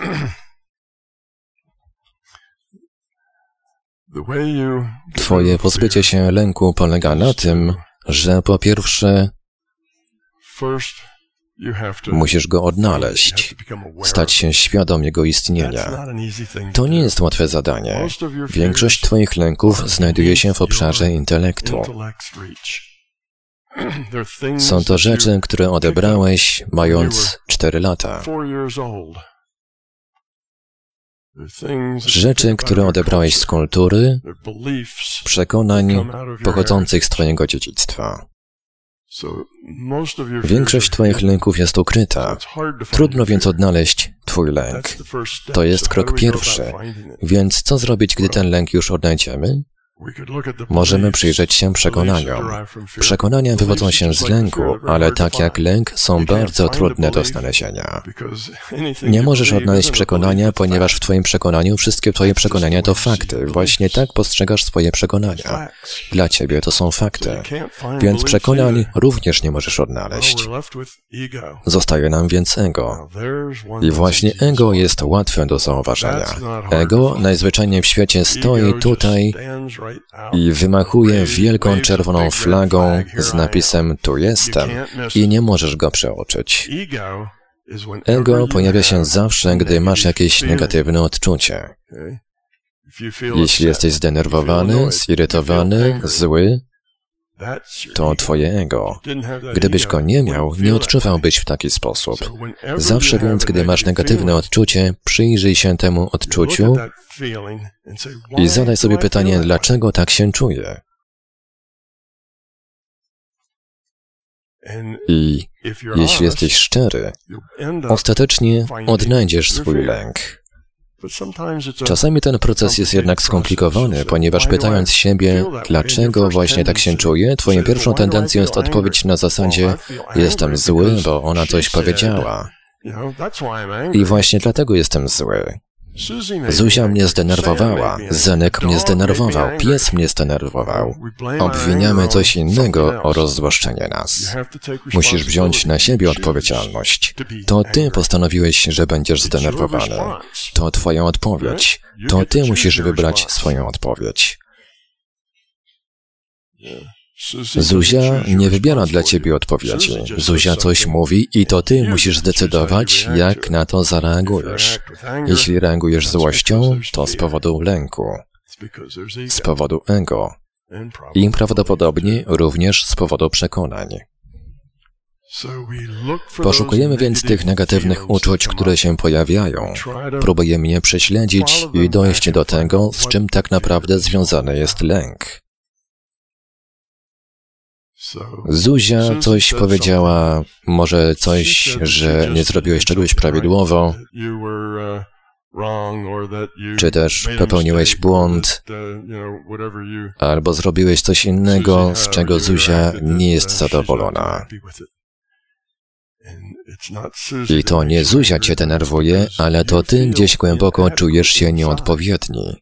Twoje pozbycie się lęku polega na tym, że po pierwsze Musisz go odnaleźć, stać się świadom jego istnienia. To nie jest łatwe zadanie. Większość Twoich lęków znajduje się w obszarze intelektu. Są to rzeczy, które odebrałeś mając 4 lata. Rzeczy, które odebrałeś z kultury, przekonań pochodzących z Twojego dziedzictwa. Większość Twoich lęków jest ukryta. Trudno więc odnaleźć Twój lęk. To jest krok pierwszy. Więc co zrobić, gdy ten lęk już odnajdziemy? Możemy przyjrzeć się przekonaniom. Przekonania wywodzą się z lęku, ale tak jak lęk, są bardzo trudne do znalezienia. Nie możesz odnaleźć przekonania, ponieważ w Twoim przekonaniu wszystkie Twoje przekonania to fakty. Właśnie tak postrzegasz swoje przekonania. Dla Ciebie to są fakty. Więc przekonań również nie możesz odnaleźć. Zostaje nam więc ego. I właśnie ego jest łatwe do zauważenia. Ego najzwyczajniej w świecie stoi tutaj i wymachuje wielką czerwoną flagą z napisem Tu jestem i nie możesz go przeoczyć. Ego pojawia się zawsze, gdy masz jakieś negatywne odczucie. Jeśli jesteś zdenerwowany, zirytowany, zły, to twoje ego. Gdybyś go nie miał, nie odczuwałbyś w taki sposób. Zawsze więc, gdy masz negatywne odczucie, przyjrzyj się temu odczuciu i zadaj sobie pytanie, dlaczego tak się czuję. I jeśli jesteś szczery, ostatecznie odnajdziesz swój lęk. Czasami ten proces jest jednak skomplikowany, ponieważ pytając siebie, dlaczego właśnie tak się czuję, twoją pierwszą tendencją jest odpowiedź na zasadzie jestem zły, bo ona coś powiedziała. I właśnie dlatego jestem zły. Zuzia mnie zdenerwowała, Zenek mnie zdenerwował, pies mnie zdenerwował. Obwiniamy coś innego o rozzłoszczenie nas. Musisz wziąć na siebie odpowiedzialność. To ty postanowiłeś, że będziesz zdenerwowany. To twoja odpowiedź. To ty musisz wybrać swoją odpowiedź. Zuzia nie wybiera dla ciebie odpowiedzi. Zuzia coś mówi i to ty musisz zdecydować, jak na to zareagujesz. Jeśli reagujesz złością, to z powodu lęku, z powodu ego i prawdopodobnie również z powodu przekonań. Poszukujemy więc tych negatywnych uczuć, które się pojawiają. Próbujemy je prześledzić i dojść do tego, z czym tak naprawdę związany jest lęk. Zuzia coś powiedziała, może coś, że nie zrobiłeś czegoś prawidłowo, czy też popełniłeś błąd, albo zrobiłeś coś innego, z czego Zuzia nie jest zadowolona. I to nie Zuzia cię denerwuje, ale to ty gdzieś głęboko czujesz się nieodpowiedni.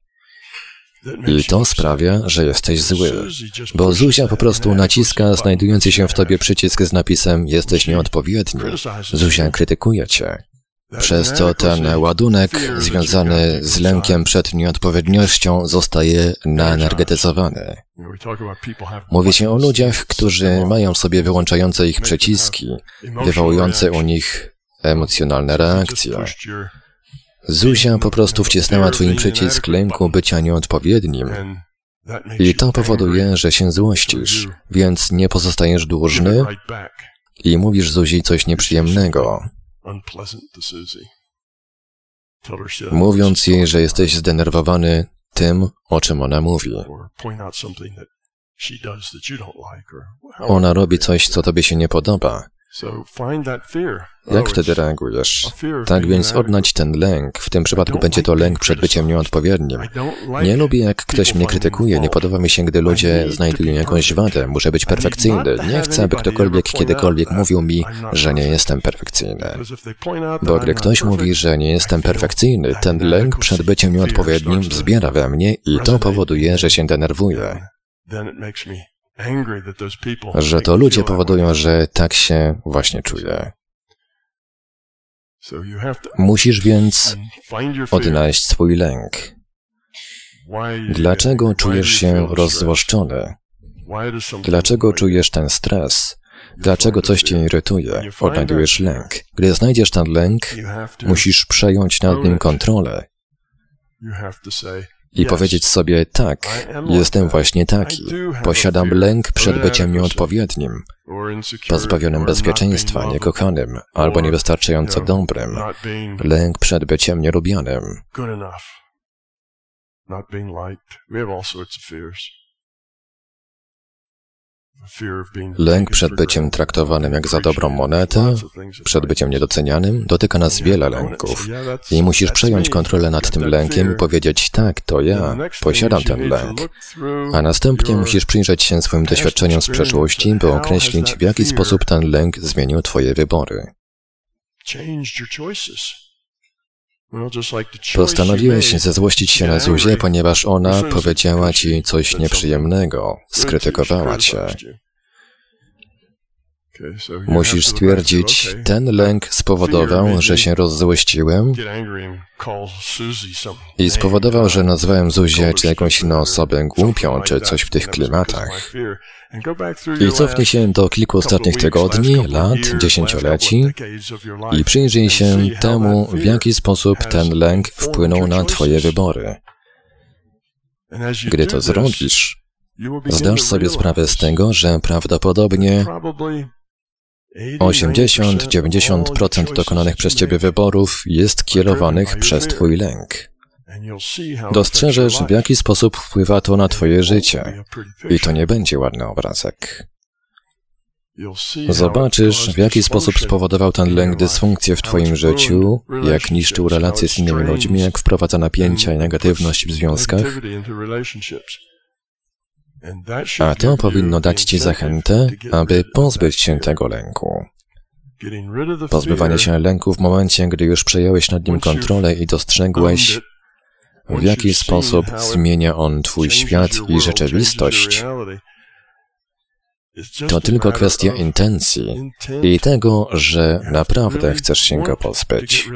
I to sprawia, że jesteś zły, bo Zuzia po prostu naciska znajdujący się w tobie przycisk z napisem jesteś nieodpowiedni. Zuzia krytykuje cię. Przez co ten ładunek związany z lękiem przed nieodpowiedniością zostaje naenergetyzowany. Mówi się o ludziach, którzy mają w sobie wyłączające ich przyciski, wywołujące u nich emocjonalne reakcje. Zuzia po prostu wcisnęła twój przycisk lęku bycia nieodpowiednim. I to powoduje, że się złościsz, więc nie pozostajesz dłużny i mówisz Zuzi coś nieprzyjemnego, mówiąc jej, że jesteś zdenerwowany tym, o czym ona mówi. Ona robi coś, co tobie się nie podoba. Jak wtedy reagujesz? Tak więc odnać ten lęk. W tym przypadku będzie to lęk przed byciem nieodpowiednim. Nie lubię, jak ktoś mnie krytykuje. Nie podoba mi się, gdy ludzie znajdują jakąś wadę. Muszę być perfekcyjny. Nie chcę, aby ktokolwiek kiedykolwiek mówił mi, że nie jestem perfekcyjny. Bo gdy ktoś mówi, że nie jestem perfekcyjny, ten lęk przed byciem nieodpowiednim zbiera we mnie i to powoduje, że się denerwuję że to ludzie powodują, że tak się właśnie czuję. Musisz więc odnaleźć swój lęk. Dlaczego czujesz się rozzłoszczony? Dlaczego czujesz ten stres? Dlaczego coś cię irytuje? Odnajdujesz lęk. Gdy znajdziesz ten lęk, musisz przejąć nad nim kontrolę i powiedzieć sobie, tak, jestem właśnie taki. Posiadam lęk przed byciem nieodpowiednim, pozbawionym bezpieczeństwa, niekochanym albo niewystarczająco dobrym. Lęk przed byciem nielubianym. Lęk przed byciem traktowanym jak za dobrą monetę, przed byciem niedocenianym, dotyka nas wiele lęków. I musisz przejąć kontrolę nad tym lękiem i powiedzieć, tak, to ja, posiadam ten lęk. A następnie musisz przyjrzeć się swoim doświadczeniom z przeszłości, by określić, w jaki sposób ten lęk zmienił Twoje wybory. Postanowiłeś zezłościć się na Zuzie, ponieważ ona powiedziała ci coś nieprzyjemnego, skrytykowała cię. Musisz stwierdzić, ten lęk spowodował, że się rozzłościłem i spowodował, że nazwałem Zuzię czy jakąś inną osobę głupią, czy coś w tych klimatach. I cofnij się do kilku ostatnich tygodni, lat, dziesięcioleci i przyjrzyj się temu, w jaki sposób ten lęk wpłynął na Twoje wybory. Gdy to zrobisz, zdasz sobie sprawę z tego, że prawdopodobnie 80-90% dokonanych przez ciebie wyborów jest kierowanych przez twój lęk. Dostrzeżesz, w jaki sposób wpływa to na twoje życie. I to nie będzie ładny obrazek. Zobaczysz, w jaki sposób spowodował ten lęk dysfunkcję w Twoim życiu, jak niszczył relacje z innymi ludźmi, jak wprowadza napięcia i negatywność w związkach. A to powinno dać Ci zachętę, aby pozbyć się tego lęku. Pozbywanie się lęku w momencie, gdy już przejąłeś nad nim kontrolę i dostrzegłeś, w jaki sposób zmienia on Twój świat i rzeczywistość, to tylko kwestia intencji i tego, że naprawdę chcesz się go pozbyć.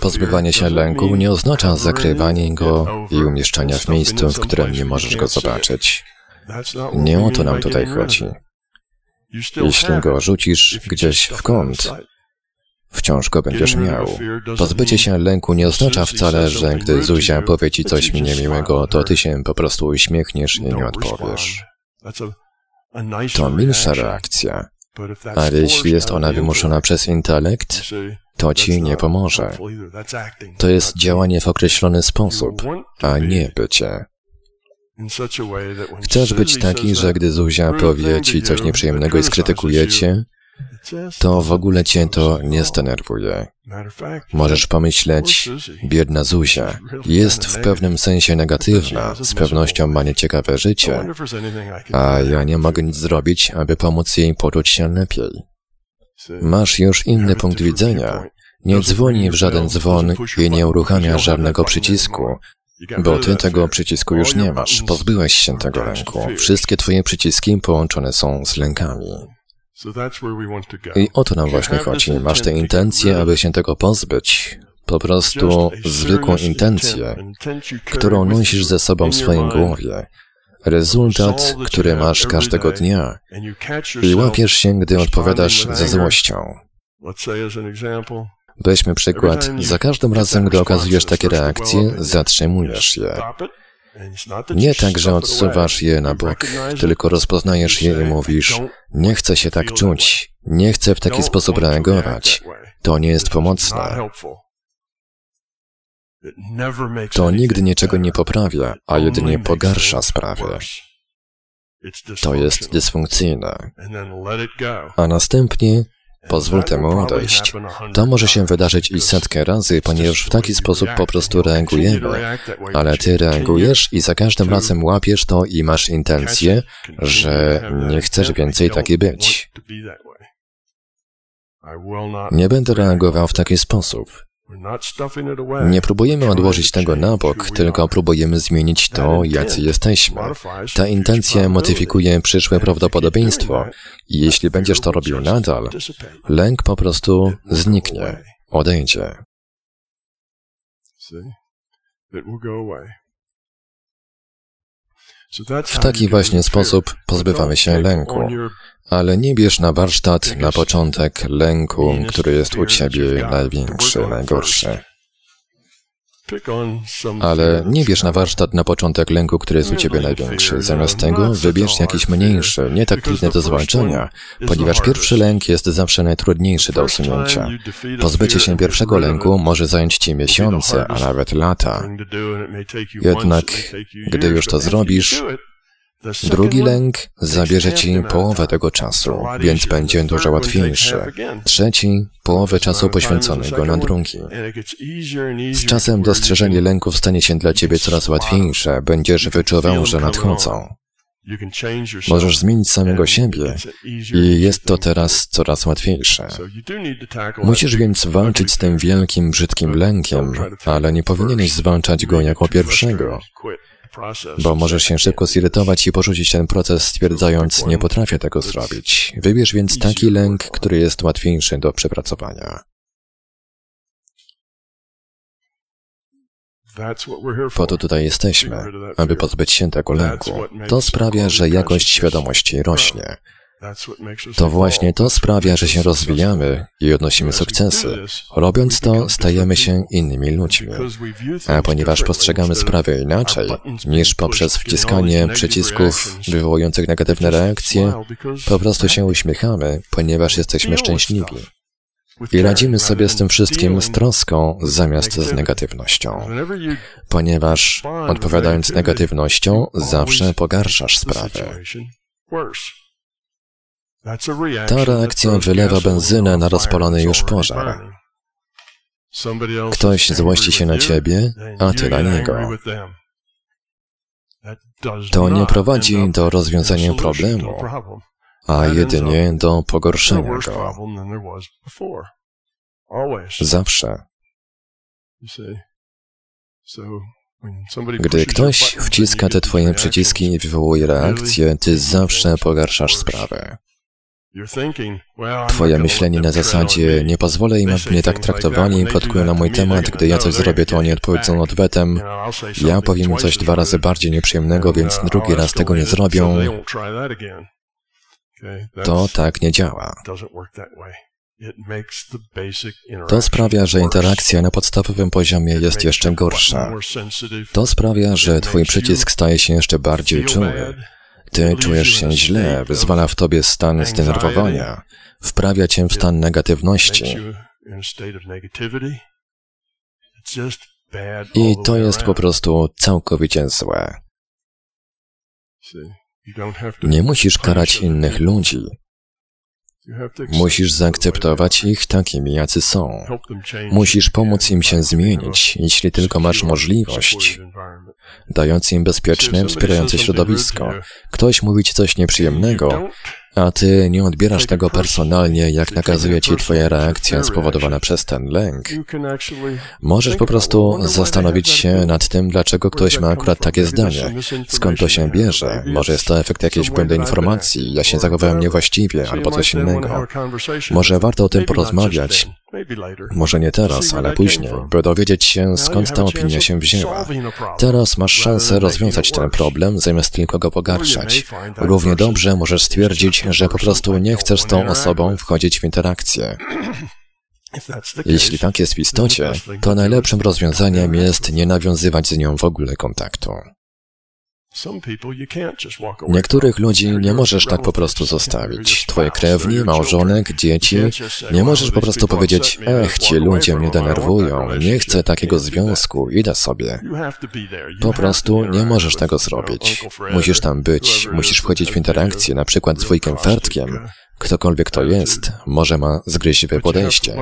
Pozbywanie się lęku nie oznacza zakrywanie go i umieszczania w miejscu, w którym nie możesz go zobaczyć. Nie o to nam tutaj chodzi. Jeśli go rzucisz gdzieś w kąt, wciąż go będziesz miał. Pozbycie się lęku nie oznacza wcale, że gdy Zuzia powie ci coś mi niemiłego, to ty się po prostu uśmiechniesz i nie odpowiesz. To milsza reakcja, ale jeśli jest ona wymuszona przez intelekt, to ci nie pomoże. To jest działanie w określony sposób, a nie bycie. Chcesz być taki, że gdy Zuzia powie ci coś nieprzyjemnego i skrytykuje cię, to w ogóle cię to nie zdenerwuje. Możesz pomyśleć, biedna Zuzia, jest w pewnym sensie negatywna, z pewnością ma nieciekawe życie, a ja nie mogę nic zrobić, aby pomóc jej poczuć się lepiej. Masz już inny punkt widzenia. Nie dzwoni w żaden dzwon i nie uruchamia żadnego przycisku, bo ty tego przycisku już nie masz. Pozbyłeś się tego lęku. Wszystkie twoje przyciski połączone są z lękami. I o to nam właśnie chodzi. Masz tę intencję, aby się tego pozbyć. Po prostu zwykłą intencję, którą nosisz ze sobą w swoim głowie. Rezultat, który masz każdego dnia i łapiesz się, gdy odpowiadasz ze złością. Weźmy przykład. Za każdym razem, gdy okazujesz takie reakcje, zatrzymujesz je. Nie tak, że odsuwasz je na bok, tylko rozpoznajesz je i mówisz, nie chcę się tak czuć, nie chcę w taki sposób reagować. To nie jest pomocne. To nigdy niczego nie poprawia, a jedynie pogarsza sprawy. To jest dysfunkcyjne. A następnie Pozwól temu odejść. To może się wydarzyć i setkę razy, ponieważ w taki sposób po prostu reagujemy. Ale ty reagujesz i za każdym razem łapiesz to i masz intencję, że nie chcesz więcej taki być. Nie będę reagował w taki sposób. Nie próbujemy odłożyć tego na bok, tylko próbujemy zmienić to, jacy jesteśmy. Ta intencja modyfikuje przyszłe prawdopodobieństwo. i jeśli będziesz to robił nadal, lęk po prostu zniknie, odejdzie. W taki właśnie sposób pozbywamy się lęku. Ale nie bierz na warsztat na początek lęku, który jest u ciebie największy, najgorszy. Ale nie bierz na warsztat na początek lęku, który jest u ciebie największy. Zamiast tego wybierz jakiś mniejszy, nie tak trudny do zwalczenia, ponieważ pierwszy lęk jest zawsze najtrudniejszy do usunięcia. Pozbycie się pierwszego lęku może zająć ci miesiące, a nawet lata. Jednak, gdy już to zrobisz, Drugi lęk zabierze ci połowę tego czasu, więc będzie dużo łatwiejszy. Trzeci, połowę czasu poświęconego na drugi. Z czasem dostrzeżenie lęków stanie się dla ciebie coraz łatwiejsze, będziesz wyczuwał, że nadchodzą. Możesz zmienić samego siebie i jest to teraz coraz łatwiejsze. Musisz więc walczyć z tym wielkim, brzydkim lękiem, ale nie powinieneś zwalczać go jako pierwszego bo możesz się szybko zirytować i porzucić ten proces, stwierdzając, nie potrafię tego zrobić. Wybierz więc taki lęk, który jest łatwiejszy do przepracowania. Po to tutaj jesteśmy, aby pozbyć się tego lęku. To sprawia, że jakość świadomości rośnie. To właśnie to sprawia, że się rozwijamy i odnosimy sukcesy. Robiąc to, stajemy się innymi ludźmi. A ponieważ postrzegamy sprawę inaczej niż poprzez wciskanie przycisków wywołujących negatywne reakcje, po prostu się uśmiechamy, ponieważ jesteśmy szczęśliwi. I radzimy sobie z tym wszystkim z troską zamiast z negatywnością. Ponieważ odpowiadając negatywnością, zawsze pogarszasz sprawę. Ta reakcja wylewa benzynę na rozpalony już pożar. Ktoś złości się na ciebie, a ty na niego. To nie prowadzi do rozwiązania problemu, a jedynie do pogorszenia go. Zawsze. Gdy ktoś wciska te twoje przyciski i wywołuje reakcję, ty zawsze pogarszasz sprawę. Twoje myślenie na zasadzie nie pozwolę im, aby mnie tak traktowali i plotkują na mój temat, gdy ja coś zrobię, to oni odpowiedzą odwetem. Ja powiem im coś dwa razy bardziej nieprzyjemnego, więc drugi raz tego nie zrobią. To tak nie działa. To sprawia, że interakcja na podstawowym poziomie jest jeszcze gorsza. To sprawia, że twój przycisk staje się jeszcze bardziej czuły. Ty czujesz się źle, wyzwala w tobie stan zdenerwowania, wprawia cię w stan negatywności. I to jest po prostu całkowicie złe. Nie musisz karać innych ludzi. Musisz zaakceptować ich takimi, jacy są. Musisz pomóc im się zmienić, jeśli tylko masz możliwość, dając im bezpieczne, wspierające środowisko. Ktoś mówi ci coś nieprzyjemnego, a ty nie odbierasz tego personalnie, jak nakazuje ci twoja reakcja spowodowana przez ten lęk. Możesz po prostu zastanowić się nad tym, dlaczego ktoś ma akurat takie zdanie. Skąd to się bierze? Może jest to efekt jakiejś błędnej informacji, ja się zachowałem niewłaściwie, albo coś innego. Może warto o tym porozmawiać. Może nie teraz, ale później, by dowiedzieć się, skąd ta opinia się wzięła. Teraz masz szansę rozwiązać ten problem, zamiast tylko go pogarszać. Równie dobrze możesz stwierdzić, że po prostu nie chcesz z tą osobą wchodzić w interakcję. Jeśli tak jest w istocie, to najlepszym rozwiązaniem jest nie nawiązywać z nią w ogóle kontaktu. Niektórych ludzi nie możesz tak po prostu zostawić. Twoje krewni, małżonek, dzieci. Nie możesz po prostu powiedzieć, ech, ci ludzie mnie denerwują, nie chcę takiego związku, idę sobie. Po prostu nie możesz tego zrobić. Musisz tam być, musisz wchodzić w interakcję, na przykład z wujkiem Fertkiem, Ktokolwiek to jest, może ma zgryźliwe podejście.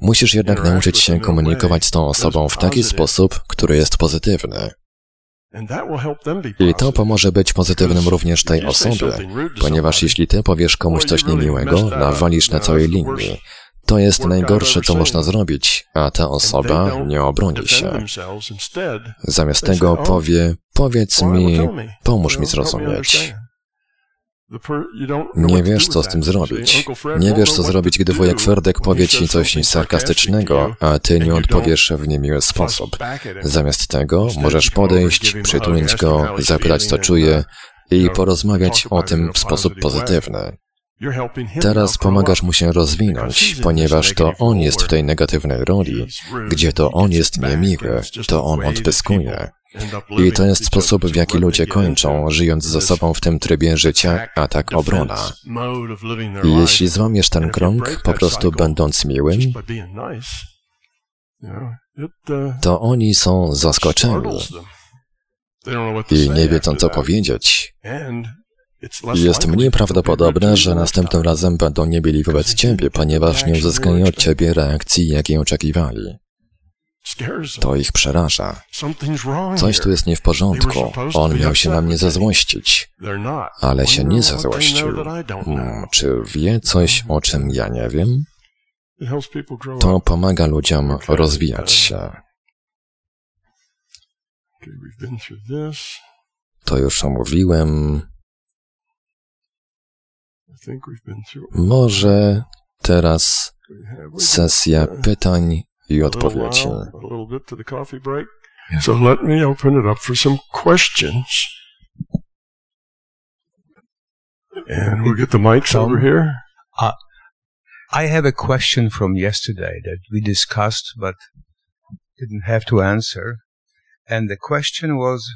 Musisz jednak nauczyć się komunikować z tą osobą w taki sposób, który jest pozytywny. I to pomoże być pozytywnym również tej osobie, ponieważ jeśli ty powiesz komuś coś niemiłego, nawalisz na całej linii. To jest najgorsze, co można zrobić, a ta osoba nie obroni się. Zamiast tego powie, powiedz mi, pomóż mi zrozumieć. Nie wiesz, co z tym zrobić. Nie wiesz, co zrobić, gdy wujek Ferdek powie ci coś sarkastycznego, a ty nie odpowiesz w niemiły sposób. Zamiast tego możesz podejść, przytulić go, zapytać, co czuje i porozmawiać o tym w sposób pozytywny. Teraz pomagasz mu się rozwinąć, ponieważ to on jest w tej negatywnej roli, gdzie to on jest niemiły, to on odpyskuje. I to jest sposób, w jaki ludzie kończą, żyjąc ze sobą w tym trybie życia, atak obrona. I jeśli złamiesz ten krąg, po prostu będąc miłym, to oni są zaskoczeni i nie wiedzą, co powiedzieć. Jest mniej prawdopodobne, że następnym razem będą nie byli wobec ciebie, ponieważ nie uzyskają od ciebie reakcji, jakiej oczekiwali. To ich przeraża. Coś tu jest nie w porządku. On miał się na mnie zezłościć, ale się nie zezłościł. Hmm, czy wie coś, o czym ja nie wiem? To pomaga ludziom rozwijać się. To już omówiłem. Może teraz sesja pytań i odpowiedzi. So let me open it up for some questions. And we'll get the mics Tom? over here. I have a question from yesterday that we discussed but didn't have to answer. And the question was,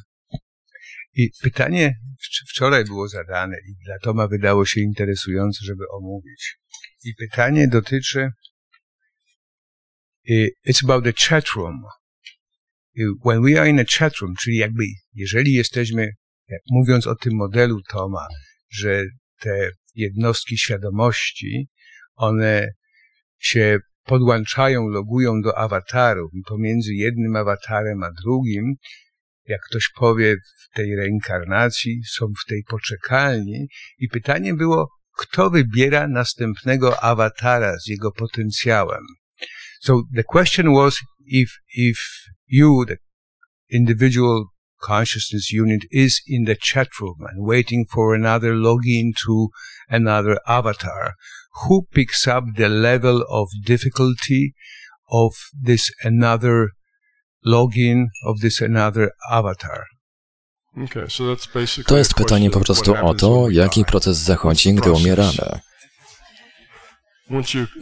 i pytanie wcz- wczoraj było zadane i dla Toma wydało się interesujące, żeby omówić. I pytanie dotyczy, it's about the chat room. When we are in a chat room, czyli jakby, jeżeli jesteśmy, jak mówiąc o tym modelu Toma, że te jednostki świadomości, one się podłączają, logują do awatarów i pomiędzy jednym awatarem a drugim, jak ktoś powie w tej reinkarnacji, są w tej poczekalni i pytanie było, kto wybiera następnego awatara z jego potencjałem. So the question was if, if you, the individual consciousness unit is in the chat room and waiting for another login to another avatar, who picks up the level of difficulty of this another login of this another avatar? Okay, so that's basically To jest pytanie po prostu o to, jaki proces zachodzi, gdy process? umieramy.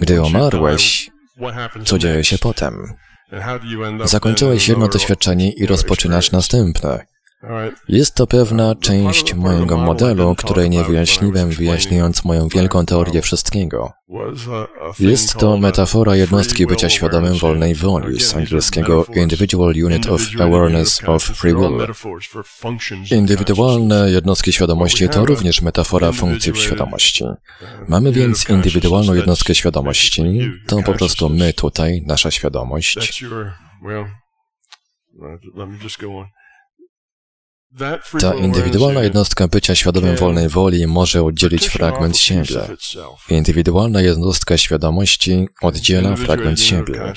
Gdy umarłeś, die, what happens co dzieje się potem? Zakończyłeś jedno doświadczenie i rozpoczynasz następne. Jest to pewna część mojego modelu, której nie wyjaśniłem, wyjaśniając moją wielką teorię wszystkiego. Jest to metafora jednostki bycia świadomym wolnej woli, z angielskiego. Individual Unit of Awareness of Free Will. Indywidualne jednostki świadomości to również metafora funkcji świadomości. Mamy więc indywidualną jednostkę świadomości, to po prostu my tutaj, nasza świadomość. Ta indywidualna jednostka bycia świadomym wolnej woli może oddzielić fragment siebie. Indywidualna jednostka świadomości oddziela fragment siebie.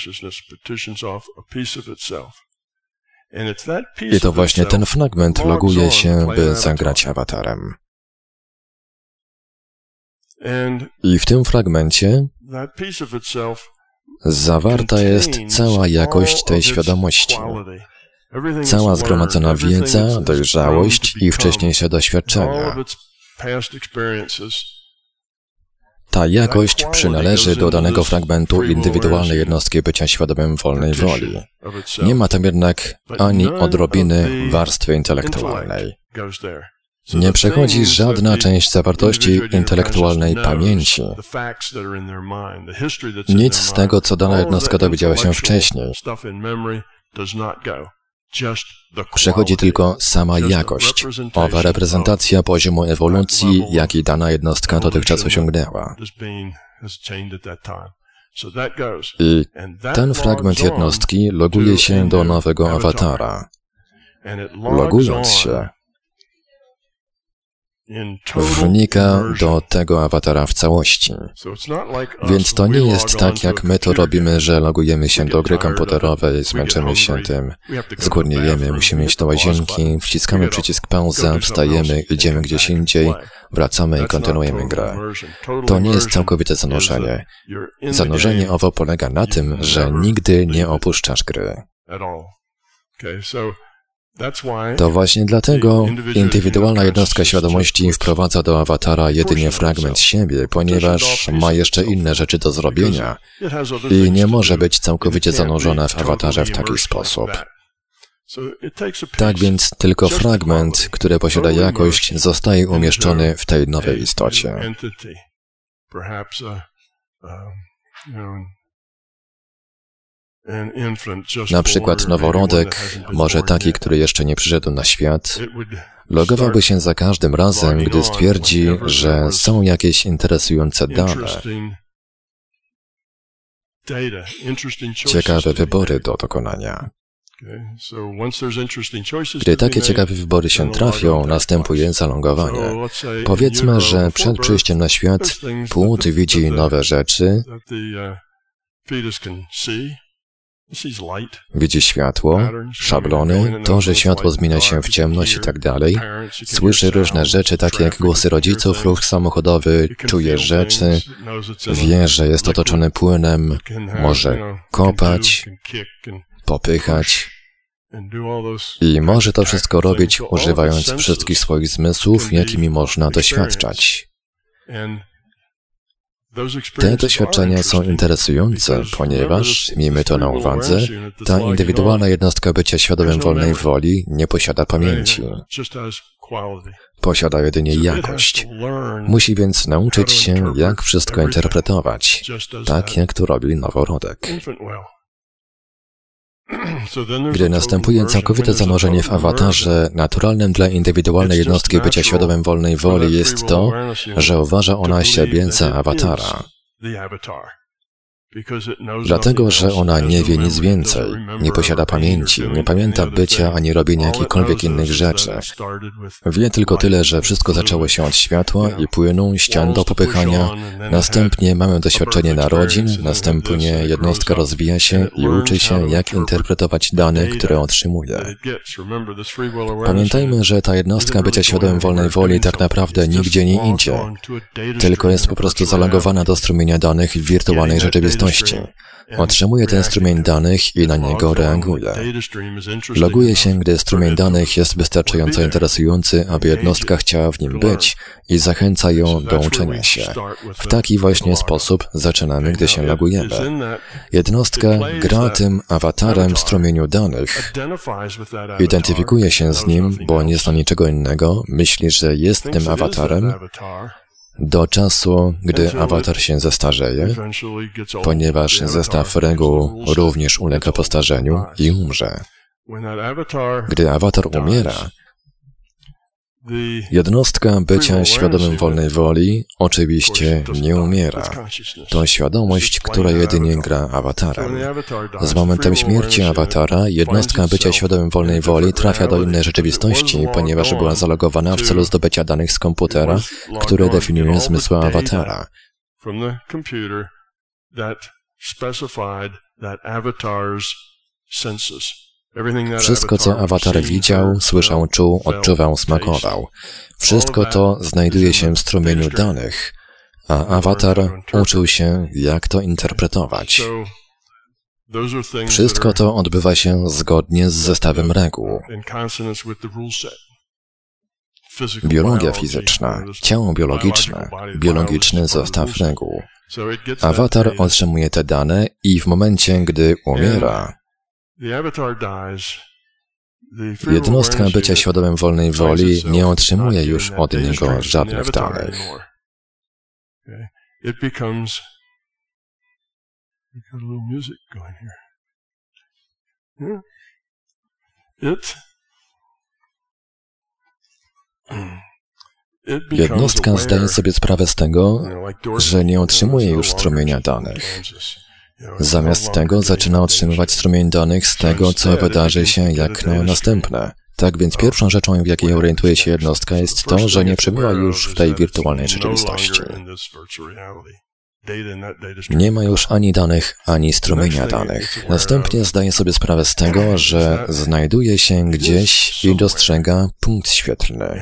I to właśnie ten fragment loguje się, by zagrać awatarem. I w tym fragmencie zawarta jest cała jakość tej świadomości. Cała zgromadzona wiedza, dojrzałość i wcześniejsze doświadczenia. Ta jakość przynależy do danego fragmentu indywidualnej jednostki bycia świadomym wolnej woli. Nie ma tam jednak ani odrobiny warstwy intelektualnej. Nie przechodzi żadna część zawartości intelektualnej pamięci. Nic z tego, co dana jednostka dowiedziała się wcześniej. Przechodzi tylko sama jakość, owa reprezentacja poziomu ewolucji, jaki dana jednostka dotychczas osiągnęła. I ten fragment jednostki loguje się do nowego awatara. Logując się, wnika do tego awatara w całości. Więc to nie jest tak, jak my to robimy, że logujemy się do gry komputerowej, zmęczymy się tym, zgłodniejemy, musimy iść do łazienki, wciskamy przycisk pauza, wstajemy, idziemy gdzieś indziej, wracamy i kontynuujemy grę. To nie jest całkowite zanurzenie. Zanurzenie owo polega na tym, że nigdy nie opuszczasz gry. To właśnie dlatego indywidualna jednostka świadomości wprowadza do awatara jedynie fragment siebie, ponieważ ma jeszcze inne rzeczy do zrobienia i nie może być całkowicie zanurzona w awatarze w taki sposób. Tak więc tylko fragment, który posiada jakość, zostaje umieszczony w tej nowej istocie. Na przykład noworodek, może taki, który jeszcze nie przyszedł na świat, logowałby się za każdym razem, gdy stwierdzi, że są jakieś interesujące dane, ciekawe wybory do dokonania. Gdy takie ciekawe wybory się trafią, następuje zalongowanie. Powiedzmy, że przed przyjściem na świat płód widzi nowe rzeczy, Widzi światło, szablony, to, że światło zmienia się w ciemność i tak dalej. Słyszy różne rzeczy, takie jak głosy rodziców, ruch samochodowy, czuje rzeczy, wie, że jest otoczony płynem, może kopać, popychać. i może to wszystko robić używając wszystkich swoich zmysłów, jakimi można doświadczać. Te doświadczenia są interesujące, ponieważ, miejmy to na uwadze, ta indywidualna jednostka bycia świadomym wolnej woli nie posiada pamięci. Posiada jedynie jakość. Musi więc nauczyć się, jak wszystko interpretować, tak jak to robi noworodek. Gdy następuje całkowite zanurzenie w awatarze, naturalnym dla indywidualnej jednostki bycia świadomym wolnej woli jest to, że uważa ona siebie za awatara. Dlatego, że ona nie wie nic więcej, nie posiada pamięci, nie pamięta bycia ani robienia jakichkolwiek innych rzeczy. Wie tylko tyle, że wszystko zaczęło się od światła i płynu, ścian do popychania, następnie mamy doświadczenie narodzin, następnie jednostka rozwija się i uczy się, jak interpretować dane, które otrzymuje. Pamiętajmy, że ta jednostka bycia świadomym wolnej woli tak naprawdę nigdzie nie idzie, tylko jest po prostu zalogowana do strumienia danych w wirtualnej rzeczywistości Otrzymuje ten strumień danych i na niego reaguje. Loguje się, gdy strumień danych jest wystarczająco interesujący, aby jednostka chciała w nim być i zachęca ją do uczenia się. W taki właśnie sposób zaczynamy, gdy się logujemy. Jednostka gra tym awatarem strumieniu danych, identyfikuje się z nim, bo nie zna niczego innego, myśli, że jest tym awatarem, do czasu, gdy awatar się zestarzeje, ponieważ zestaw reguł również ulega postarzeniu i umrze. Gdy awatar umiera, Jednostka bycia świadomym wolnej woli oczywiście nie umiera. To świadomość, która jedynie gra awatarem. Z momentem śmierci awatara, jednostka bycia świadomym wolnej woli trafia do innej rzeczywistości, ponieważ była zalogowana w celu zdobycia danych z komputera, które definiuje zmysły awatara. Wszystko, co awatar widział, słyszał, czuł, odczuwał, smakował. Wszystko to znajduje się w strumieniu danych, a awatar uczył się, jak to interpretować. Wszystko to odbywa się zgodnie z zestawem reguł. Biologia fizyczna, ciało biologiczne, biologiczny zestaw reguł. Awatar otrzymuje te dane i w momencie, gdy umiera, Jednostka bycia świadomym wolnej woli nie otrzymuje już od niego żadnych danych. Jednostka zdaje sobie sprawę z tego, że nie otrzymuje już strumienia danych. Zamiast tego zaczyna otrzymywać strumień danych z tego, co wydarzy się jak na następne. Tak więc pierwszą rzeczą, w jakiej orientuje się jednostka, jest to, że nie przebywa już w tej wirtualnej rzeczywistości. Nie ma już ani danych, ani strumienia danych. Następnie zdaje sobie sprawę z tego, że znajduje się gdzieś i dostrzega punkt świetlny.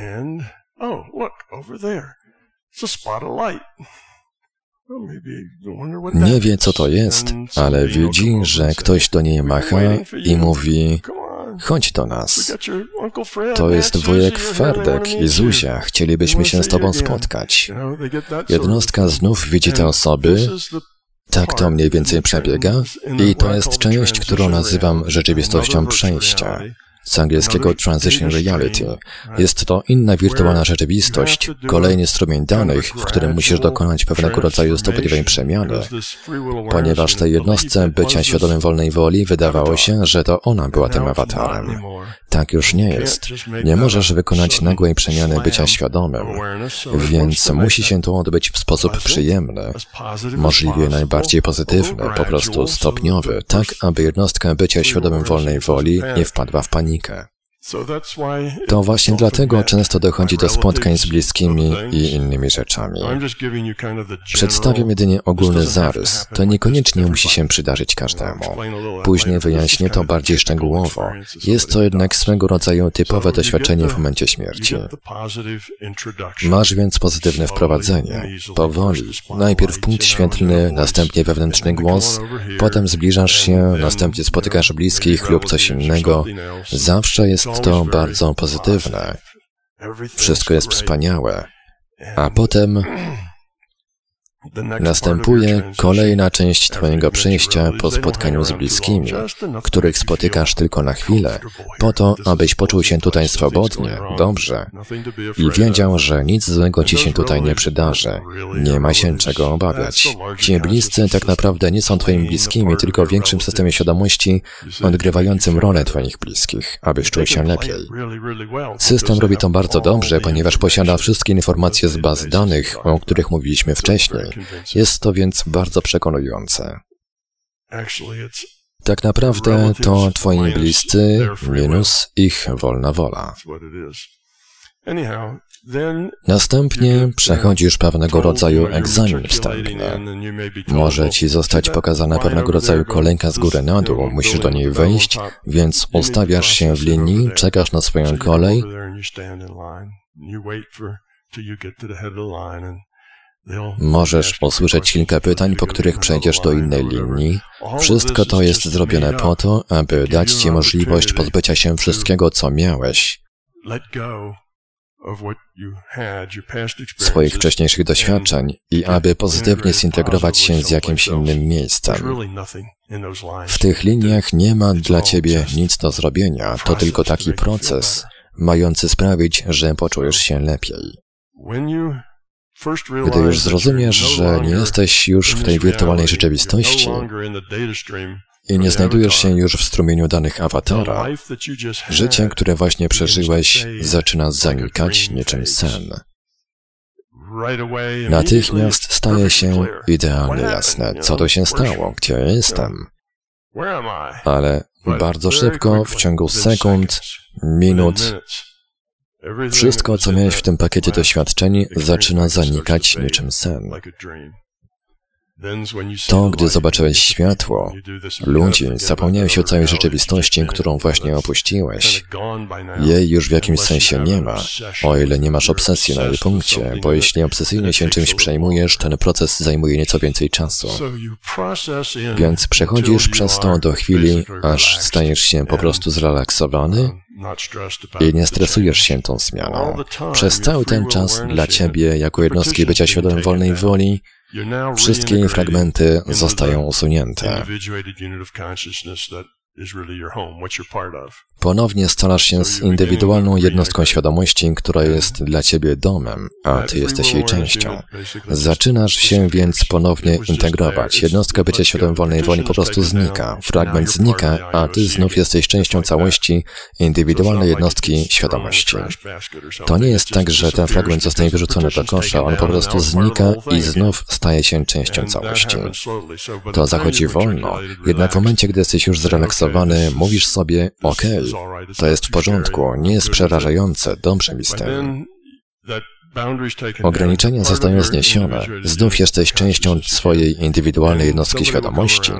Nie wie, co to jest, ale widzi, że ktoś do niej macha i mówi, chodź do nas. To jest wujek Ferdek i Zuzia, chcielibyśmy się z tobą spotkać. Jednostka znów widzi te osoby, tak to mniej więcej przebiega i to jest część, którą nazywam rzeczywistością przejścia z angielskiego Transition Reality. Jest to inna wirtualna rzeczywistość, kolejny strumień danych, w którym musisz dokonać pewnego rodzaju stopniowej przemiany, ponieważ tej jednostce bycia świadomym wolnej woli wydawało się, że to ona była tym awatarem. Tak już nie jest. Nie możesz wykonać nagłej przemiany bycia świadomym, więc musi się to odbyć w sposób przyjemny, możliwie najbardziej pozytywny, po prostu stopniowy, tak aby jednostka bycia świadomym wolnej woli nie wpadła w panikę. To właśnie dlatego często dochodzi do spotkań z bliskimi i innymi rzeczami. Przedstawiam jedynie ogólny zarys. To niekoniecznie musi się przydarzyć każdemu. Później wyjaśnię to bardziej szczegółowo. Jest to jednak swego rodzaju typowe doświadczenie w momencie śmierci. Masz więc pozytywne wprowadzenie. Powoli. Najpierw punkt świetlny, następnie wewnętrzny głos, potem zbliżasz się, następnie spotykasz bliskich lub coś innego. Zawsze jest to bardzo pozytywne. Wszystko jest wspaniałe. A potem Następuje kolejna część Twojego przejścia po spotkaniu z bliskimi, których spotykasz tylko na chwilę, po to, abyś poczuł się tutaj swobodnie, dobrze. I wiedział, że nic złego Ci się tutaj nie przydarzy. Nie ma się czego obawiać. Ci bliscy tak naprawdę nie są Twoimi bliskimi, tylko w większym systemie świadomości odgrywającym rolę Twoich bliskich, abyś czuł się lepiej. System robi to bardzo dobrze, ponieważ posiada wszystkie informacje z baz danych, o których mówiliśmy wcześniej. Jest to więc bardzo przekonujące. Tak naprawdę to Twoi bliscy minus ich wolna wola. Następnie przechodzisz pewnego rodzaju egzamin wstępny. Może ci zostać pokazana pewnego rodzaju kolejka z góry na dół, musisz do niej wejść, więc ustawiasz się w linii, czekasz na swoją kolej Możesz usłyszeć kilka pytań, po których przejdziesz do innej linii. Wszystko to jest zrobione po to, aby dać Ci możliwość pozbycia się wszystkiego, co miałeś, swoich wcześniejszych doświadczeń i aby pozytywnie zintegrować się z jakimś innym miejscem. W tych liniach nie ma dla Ciebie nic do zrobienia, to tylko taki proces, mający sprawić, że poczujesz się lepiej. Gdy już zrozumiesz, że nie jesteś już w tej wirtualnej rzeczywistości i nie znajdujesz się już w strumieniu danych awatara, życie, które właśnie przeżyłeś, zaczyna zanikać niczym sen. Natychmiast staje się idealnie jasne, co to się stało, gdzie ja jestem. Ale bardzo szybko, w ciągu sekund, minut, wszystko, co miałeś w tym pakiecie doświadczeń, zaczyna zanikać niczym sen. To, gdy zobaczyłeś światło, ludzi, zapomniałeś o całej rzeczywistości, którą właśnie opuściłeś. Jej już w jakimś sensie nie ma, o ile nie masz obsesji na jej punkcie, bo jeśli obsesyjnie się czymś przejmujesz, ten proces zajmuje nieco więcej czasu. Więc przechodzisz przez to do chwili, aż stajesz się po prostu zrelaksowany i nie stresujesz się tą zmianą. Przez cały ten czas dla Ciebie, jako jednostki bycia świadomym wolnej woli, Wszystkie fragmenty zostają usunięte. Ponownie starasz się z indywidualną jednostką świadomości, która jest dla ciebie domem, a ty jesteś jej częścią. Zaczynasz się więc ponownie integrować. Jednostka bycia świadomym wolnej woli po prostu znika. Fragment znika, a ty znów jesteś częścią całości indywidualnej jednostki świadomości. To nie jest tak, że ten fragment zostanie wyrzucony do kosza, on po prostu znika i znów staje się częścią całości. To zachodzi wolno, jednak w momencie, gdy jesteś już zrelaksowany, mówisz sobie, okay, to jest w porządku, nie jest przerażające, dobrze mi z tym. Ograniczenia zostają zniesione. Znów jesteś częścią swojej indywidualnej jednostki świadomości.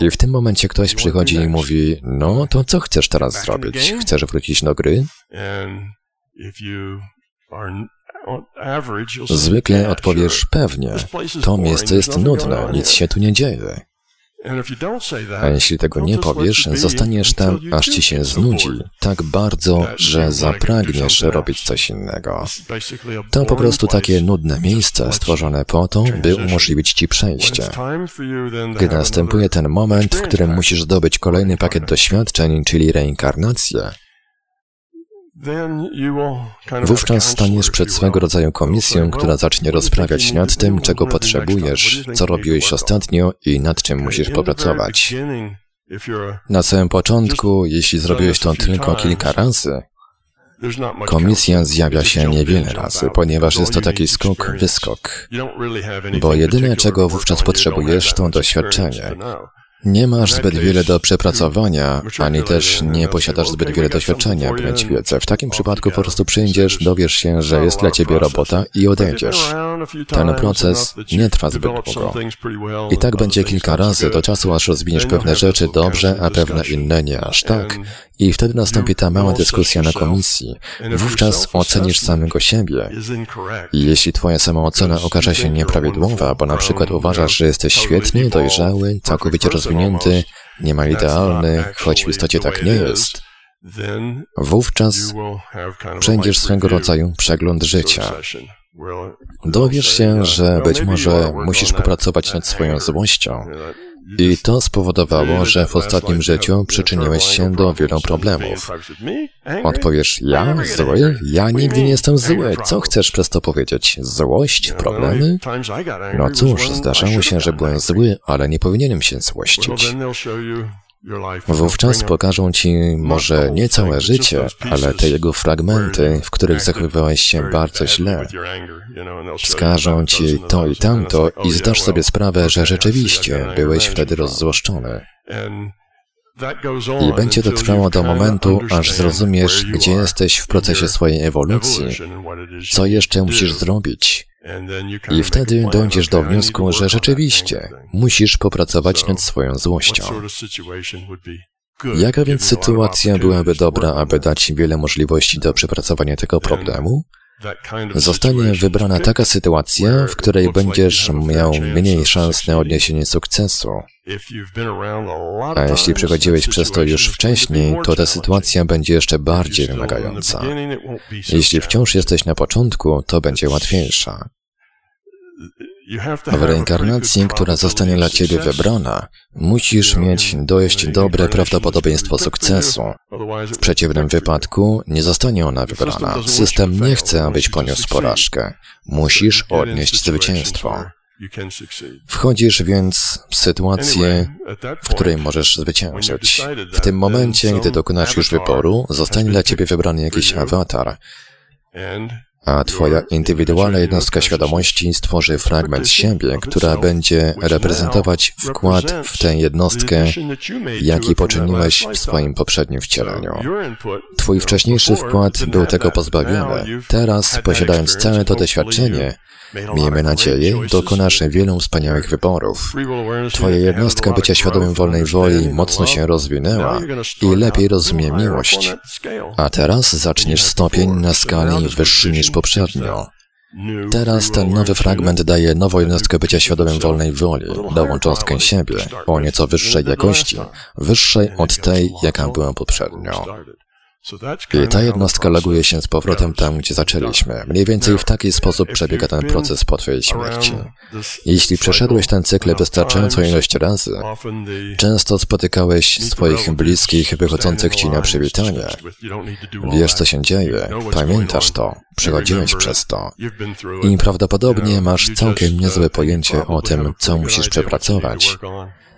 I w tym momencie ktoś przychodzi i mówi, no to co chcesz teraz zrobić? Chcesz wrócić do gry? Zwykle odpowiesz pewnie. To miejsce jest nudne, nic się tu nie dzieje. A jeśli tego nie powiesz, zostaniesz tam, aż ci się znudzi, tak bardzo, że zapragniesz robić coś innego. To po prostu takie nudne miejsce stworzone po to, by umożliwić ci przejście. Gdy następuje ten moment, w którym musisz zdobyć kolejny pakiet doświadczeń, czyli reinkarnację, Wówczas staniesz przed swego rodzaju komisją, która zacznie rozprawiać nad tym, czego potrzebujesz, co robiłeś ostatnio i nad czym musisz popracować. Na samym początku, jeśli zrobiłeś to tylko kilka razy, Komisja zjawia się niewiele razy, ponieważ jest to taki skok-wyskok, bo jedyne, czego wówczas potrzebujesz, to doświadczenie. Nie masz zbyt wiele do przepracowania, ani też nie posiadasz zbyt wiele doświadczenia, by mieć wiedzę. W takim przypadku po prostu przyjdziesz, dowiesz się, że jest dla ciebie robota i odejdziesz. Ten proces nie trwa zbyt długo. I tak będzie kilka razy, do czasu aż rozwiniesz pewne rzeczy dobrze, a pewne inne nie aż tak. I wtedy nastąpi ta mała dyskusja na komisji. Wówczas ocenisz samego siebie. I jeśli twoja samoocena okaże się nieprawidłowa, bo na przykład uważasz, że jesteś świetny, dojrzały, całkowicie rozwinięty, niemal idealny, choć w istocie tak nie jest, wówczas przejdziesz swego rodzaju przegląd życia. Dowiesz się, że być może musisz popracować nad swoją złością. I to spowodowało, że w ostatnim życiu przyczyniłeś się do wielu problemów. Odpowiesz, ja? Zły? Ja nigdy nie jestem zły. Co chcesz przez to powiedzieć? Złość? Problemy? No cóż, zdarzało się, że byłem zły, ale nie powinienem się złościć. Wówczas pokażą ci może nie całe życie, ale te jego fragmenty, w których zachowywałeś się bardzo źle. Wskażą ci to i tamto i zdasz sobie sprawę, że rzeczywiście byłeś wtedy rozzłoszczony. I będzie to trwało do momentu, aż zrozumiesz, gdzie jesteś w procesie swojej ewolucji, co jeszcze musisz zrobić. I wtedy dojdziesz do wniosku, że rzeczywiście musisz popracować nad swoją złością. Jaka więc sytuacja byłaby dobra, aby dać wiele możliwości do przepracowania tego problemu? Zostanie wybrana taka sytuacja, w której będziesz miał mniej szans na odniesienie sukcesu. A jeśli przechodziłeś przez to już wcześniej, to ta sytuacja będzie jeszcze bardziej wymagająca. Jeśli wciąż jesteś na początku, to będzie łatwiejsza. W reinkarnacji, która zostanie dla Ciebie wybrana, musisz mieć dość dobre prawdopodobieństwo sukcesu. W przeciwnym wypadku nie zostanie ona wybrana. System nie chce, abyś poniósł porażkę. Musisz odnieść zwycięstwo. Wchodzisz więc w sytuację, w której możesz zwyciężyć. W tym momencie, gdy dokonasz już wyboru, zostanie dla Ciebie wybrany jakiś awatar a Twoja indywidualna jednostka świadomości stworzy fragment siebie, która będzie reprezentować wkład w tę jednostkę, jaki poczyniłeś w swoim poprzednim wcieleniu. Twój wcześniejszy wkład był tego pozbawiony. Teraz, posiadając całe to doświadczenie, Miejmy nadzieję, dokonasz wielu wspaniałych wyborów. Twoja jednostka bycia świadomym wolnej woli mocno się rozwinęła i lepiej rozumie miłość. A teraz zaczniesz stopień na skali wyższy niż poprzednio. Teraz ten nowy fragment daje nową jednostkę bycia świadomym wolnej woli, nową cząstkę siebie, o nieco wyższej jakości, wyższej od tej, jaka była poprzednio. I ta jednostka loguje się z powrotem tam, gdzie zaczęliśmy. Mniej więcej w taki sposób przebiega ten proces po Twojej śmierci. Jeśli przeszedłeś ten cykl wystarczającą ilość razy, często spotykałeś swoich bliskich wychodzących Ci na przywitanie. Wiesz, co się dzieje, pamiętasz to, przechodziłeś przez to. i prawdopodobnie masz całkiem niezłe pojęcie o tym, co musisz przepracować.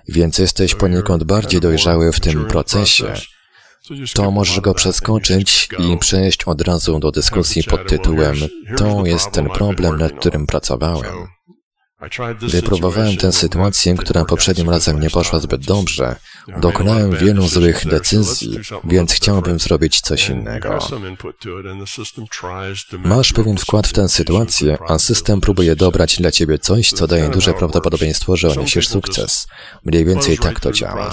Więc jesteś poniekąd bardziej dojrzały w tym procesie, to możesz go przeskoczyć i przejść od razu do dyskusji pod tytułem To jest ten problem, nad którym pracowałem. Wypróbowałem tę sytuację, która poprzednim razem nie poszła zbyt dobrze. Dokonałem wielu złych decyzji, więc chciałbym zrobić coś innego. Masz pewien wkład w tę sytuację, a system próbuje dobrać dla ciebie coś, co daje duże prawdopodobieństwo, że odniesiesz sukces. Mniej więcej tak to działa.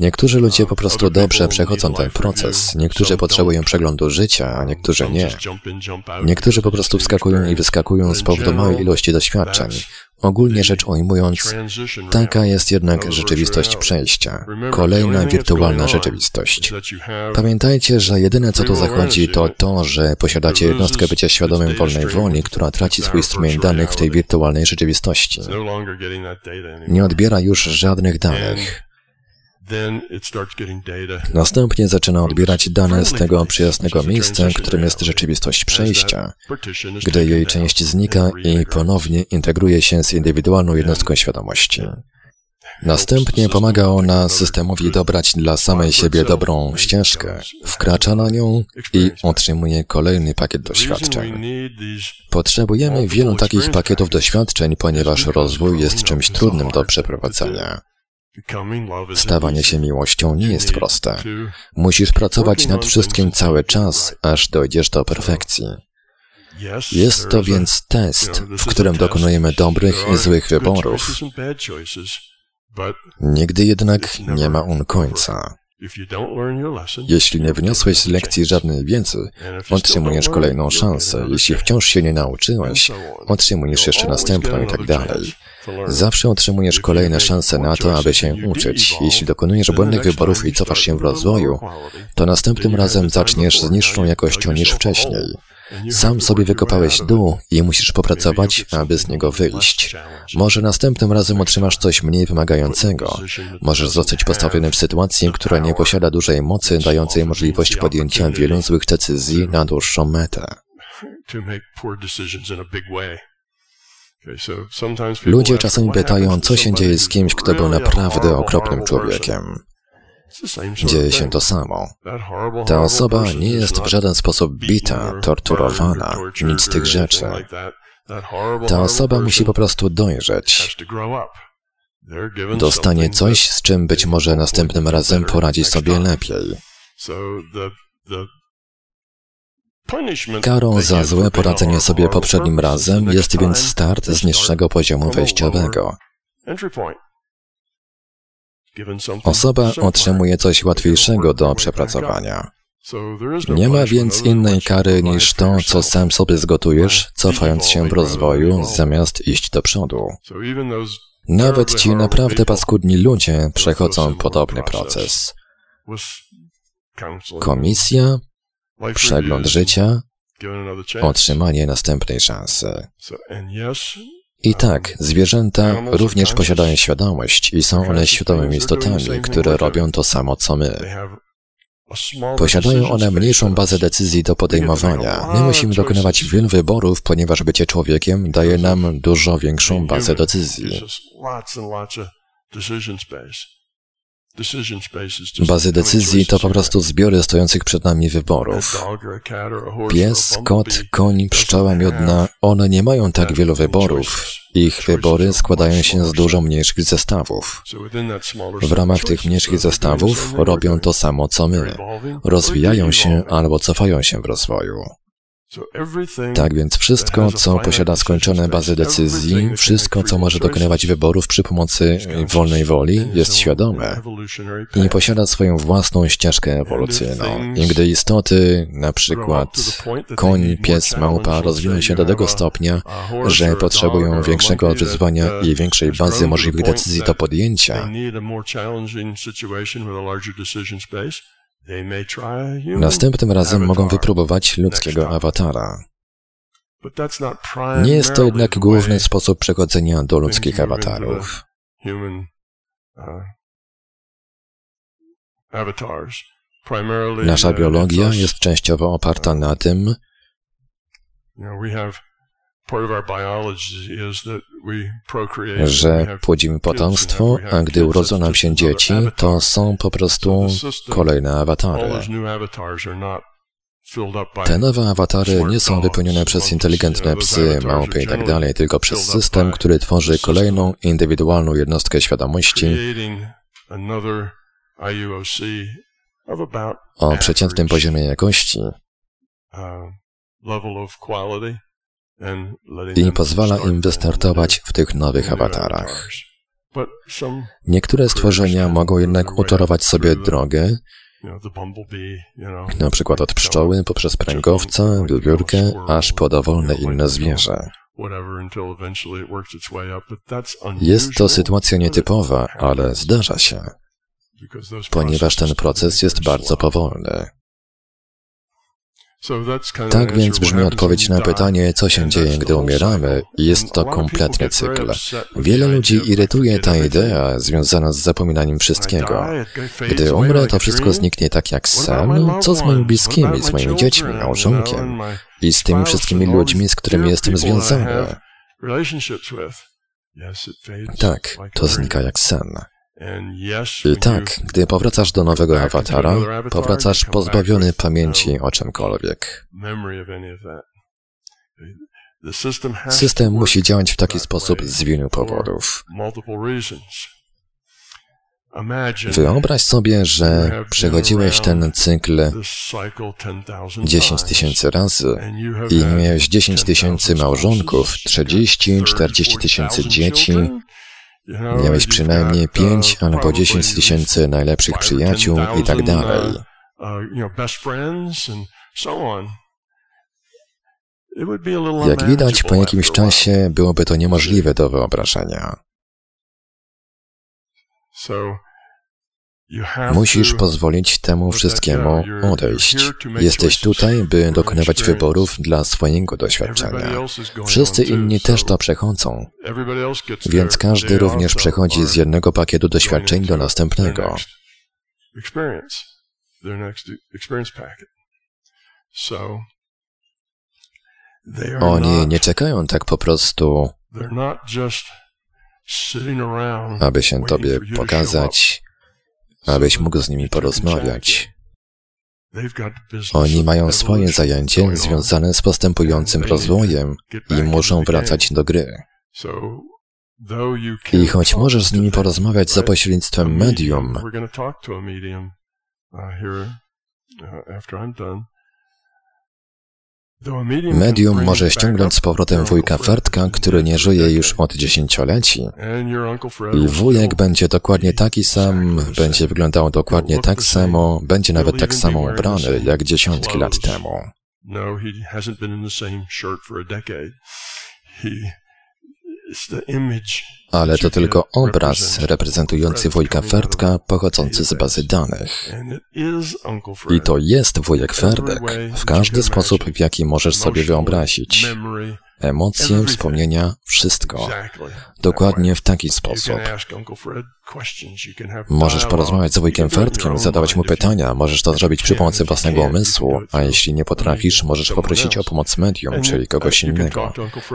Niektórzy ludzie po prostu dobrze przechodzą ten proces, niektórzy potrzebują przeglądu życia, a niektórzy nie. Niektórzy po prostu wskakują i wyskakują z powodu małej ilości doświadczeń. Ogólnie rzecz ujmując, taka jest jednak rzeczywistość przejścia, kolejna wirtualna rzeczywistość. Pamiętajcie, że jedyne co tu zachodzi to to, że posiadacie jednostkę bycia świadomym wolnej woli, która traci swój strumień danych w tej wirtualnej rzeczywistości. Nie odbiera już żadnych danych. Następnie zaczyna odbierać dane z tego przyjaznego miejsca, którym jest rzeczywistość przejścia, gdy jej część znika i ponownie integruje się z indywidualną jednostką świadomości. Następnie pomaga ona systemowi dobrać dla samej siebie dobrą ścieżkę, wkracza na nią i otrzymuje kolejny pakiet doświadczeń. Potrzebujemy wielu takich pakietów doświadczeń, ponieważ rozwój jest czymś trudnym do przeprowadzenia. Stawanie się miłością nie jest proste. Musisz pracować nad wszystkim cały czas, aż dojdziesz do perfekcji. Jest to więc test, w którym dokonujemy dobrych i złych wyborów. Nigdy jednak nie ma on końca. Jeśli nie wyniosłeś z lekcji żadnej wiedzy, otrzymujesz kolejną szansę. Jeśli wciąż się nie nauczyłeś, otrzymujesz jeszcze następną i tak dalej. Zawsze otrzymujesz kolejne szanse na to, aby się uczyć. Jeśli dokonujesz błędnych wyborów i cofasz się w rozwoju, to następnym razem zaczniesz z niższą jakością niż wcześniej. Sam sobie wykopałeś dół i musisz popracować, aby z niego wyjść. Może następnym razem otrzymasz coś mniej wymagającego. Możesz zostać postawiony w sytuacji, która nie posiada dużej mocy, dającej możliwość podjęcia wielu złych decyzji na dłuższą metę. Ludzie czasami pytają, co się dzieje z kimś, kto był naprawdę okropnym człowiekiem. Dzieje się to samo. Ta osoba nie jest w żaden sposób bita, torturowana, nic z tych rzeczy. Ta osoba musi po prostu dojrzeć. Dostanie coś, z czym być może następnym razem poradzi sobie lepiej. Karą za złe poradzenie sobie poprzednim razem jest więc start z niższego poziomu wejściowego. Osoba otrzymuje coś łatwiejszego do przepracowania. Nie ma więc innej kary niż to, co sam sobie zgotujesz, cofając się w rozwoju, zamiast iść do przodu. Nawet ci naprawdę paskudni ludzie przechodzą podobny proces. Komisja, przegląd życia, otrzymanie następnej szansy. I tak, zwierzęta również posiadają świadomość i są one świadomymi istotami, które robią to samo co my. Posiadają one mniejszą bazę decyzji do podejmowania. My musimy dokonywać wielu wyborów, ponieważ bycie człowiekiem daje nam dużo większą bazę decyzji. Bazy decyzji to po prostu zbiory stojących przed nami wyborów. Pies, kot, koń, pszczoła miodna, one nie mają tak wielu wyborów. Ich wybory składają się z dużo mniejszych zestawów. W ramach tych mniejszych zestawów robią to samo co my. Rozwijają się albo cofają się w rozwoju. Tak więc wszystko, co posiada skończone bazy decyzji, wszystko, co może dokonywać wyborów przy pomocy wolnej woli, jest świadome. i posiada swoją własną ścieżkę ewolucyjną. I gdy istoty, na przykład koń, pies, małpa, rozwiną się do tego stopnia, że potrzebują większego wyzwania i większej bazy możliwych decyzji do podjęcia, Następnym razem mogą wypróbować ludzkiego awatara. Nie jest to jednak główny sposób przechodzenia do ludzkich awatarów. Nasza biologia jest częściowo oparta na tym, że płodzimy potomstwo, a gdy urodzą nam się dzieci, to są po prostu kolejne awatary. Te nowe awatary nie są wypełnione przez inteligentne psy, małpy itd., tak tylko przez system, który tworzy kolejną indywidualną jednostkę świadomości o przeciętnym poziomie jakości i pozwala im wystartować w tych nowych awatarach. Niektóre stworzenia mogą jednak utorować sobie drogę, na przykład od pszczoły poprzez pręgowca, wiewiórkę, aż po dowolne inne zwierzę. Jest to sytuacja nietypowa, ale zdarza się, ponieważ ten proces jest bardzo powolny. Tak więc brzmi odpowiedź na pytanie, co się dzieje, gdy umieramy, jest to kompletny cykl. Wiele ludzi irytuje ta idea związana z zapominaniem wszystkiego. Gdy umrę, to wszystko zniknie tak jak sen. Co z moimi bliskimi, z moimi dziećmi, małżonkiem i z tymi wszystkimi ludźmi, z którymi jestem związany? Tak, to znika jak sen. I tak, gdy powracasz do nowego awatara, powracasz pozbawiony pamięci o czymkolwiek. System musi działać w taki sposób z wielu powodów. Wyobraź sobie, że przechodziłeś ten cykl 10 tysięcy razy i miałeś 10 tysięcy małżonków, 30, 40 tysięcy dzieci, Miałeś przynajmniej pięć albo dziesięć tysięcy najlepszych przyjaciół i tak dalej. Jak widać, po jakimś czasie byłoby to niemożliwe do wyobrażenia. Musisz pozwolić temu wszystkiemu odejść. Jesteś tutaj, by dokonywać wyborów dla swojego doświadczenia. Wszyscy inni też to przechodzą, więc każdy również przechodzi z jednego pakietu doświadczeń do następnego. Oni nie czekają tak po prostu, aby się Tobie pokazać, abyś mógł z nimi porozmawiać. Oni mają swoje zajęcie związane z postępującym rozwojem i muszą wracać do gry. I choć możesz z nimi porozmawiać za pośrednictwem medium, Medium może ściągnąć z powrotem wujka Fertka, który nie żyje już od dziesięcioleci. I wujek będzie dokładnie taki sam, będzie wyglądał dokładnie tak samo, będzie nawet tak samo ubrany jak dziesiątki lat temu. Ale to tylko obraz reprezentujący wujka Fertka pochodzący z bazy danych. I to jest wujek Ferdek w każdy sposób, w jaki możesz sobie wyobrazić. Emocje, wspomnienia, wszystko. Dokładnie w taki sposób. Możesz porozmawiać z wujkiem Fertkiem, zadawać mu pytania, możesz to zrobić przy pomocy własnego umysłu, a jeśli nie potrafisz, możesz poprosić o pomoc medium, czyli kogoś innego.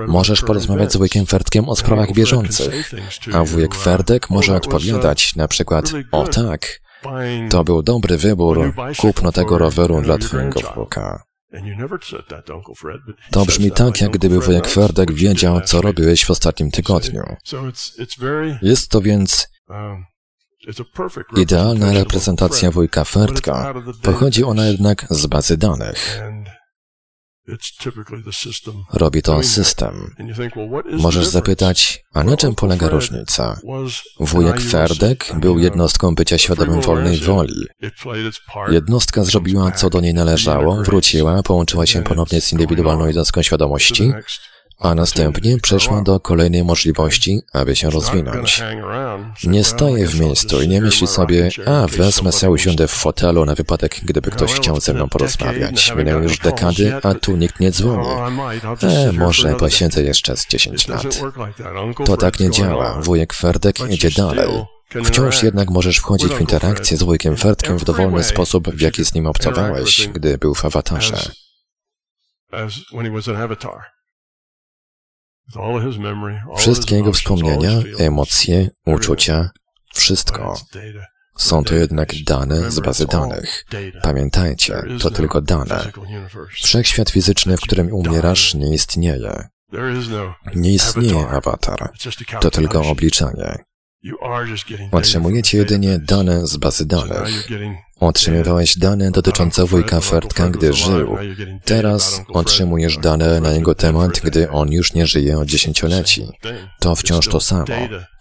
Możesz porozmawiać z wujkiem Fertkiem o sprawach bieżących, a wujek Ferdek może odpowiadać na przykład, o tak, to był dobry wybór, kupno tego roweru dla twojego wnuka. To brzmi tak, jak gdyby wujek Ferdek wiedział, co robiłeś w ostatnim tygodniu. Jest to więc idealna reprezentacja wujka Ferdka. Pochodzi ona jednak z bazy danych. Robi to system. Możesz zapytać, a na czym polega różnica? Wujek Ferdek był jednostką bycia świadomym wolnej woli. Jednostka zrobiła, co do niej należało, wróciła, połączyła się ponownie z indywidualną jednostką świadomości, a następnie przeszła do kolejnej możliwości, aby się rozwinąć. Nie staje w miejscu i nie myśli sobie, a wezmę się usiądę w fotelu na wypadek, gdyby ktoś chciał ze mną porozmawiać. Minęły już dekady, a tu nikt nie dzwoni. E, może posiedzę jeszcze z 10 lat. To tak nie działa. Wujek Ferdek idzie dalej. Wciąż jednak możesz wchodzić w interakcję z wujkiem Ferdkiem w dowolny sposób, w jaki z nim obcowałeś, gdy był w awatarze. Wszystkie jego wspomnienia, emocje, uczucia, wszystko. Są to jednak dane z bazy danych. Pamiętajcie, to tylko dane. Wszechświat fizyczny, w którym umierasz, nie istnieje. Nie istnieje awatar. To tylko obliczanie. Otrzymujecie jedynie dane z bazy danych. Otrzymywałeś dane dotyczące wujka Fertka, gdy żył. Teraz otrzymujesz dane na jego temat, gdy on już nie żyje od dziesięcioleci. To wciąż to samo.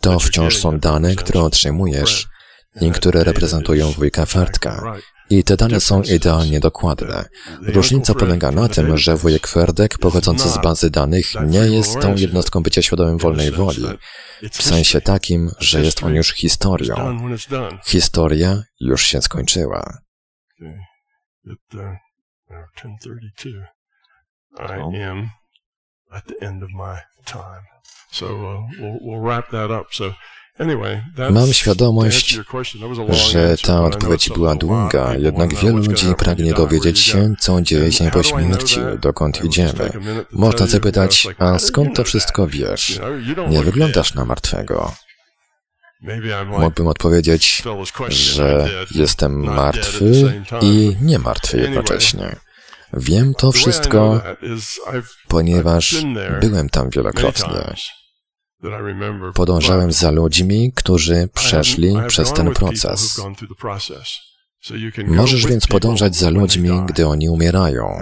To wciąż są dane, które otrzymujesz i które reprezentują wujka Fertka. I te dane są idealnie dokładne. Różnica polega na tym, że wujek Ferdek pochodzący z bazy danych nie jest tą jednostką bycia świadomym wolnej woli. W sensie takim, że jest on już historią. Historia już się skończyła. So uh, we'll, we'll wrap that up. So Mam świadomość, że ta odpowiedź była długa, jednak wielu ludzi pragnie dowiedzieć się, co dzieje się po śmierci, dokąd idziemy. Można zapytać, a skąd to wszystko wiesz? Nie wyglądasz na martwego. Mógłbym odpowiedzieć, że jestem martwy i nie martwy jednocześnie. Wiem to wszystko, ponieważ byłem tam wielokrotnie. Podążałem za ludźmi, którzy przeszli przez ten proces. Możesz więc podążać za ludźmi, gdy oni umierają.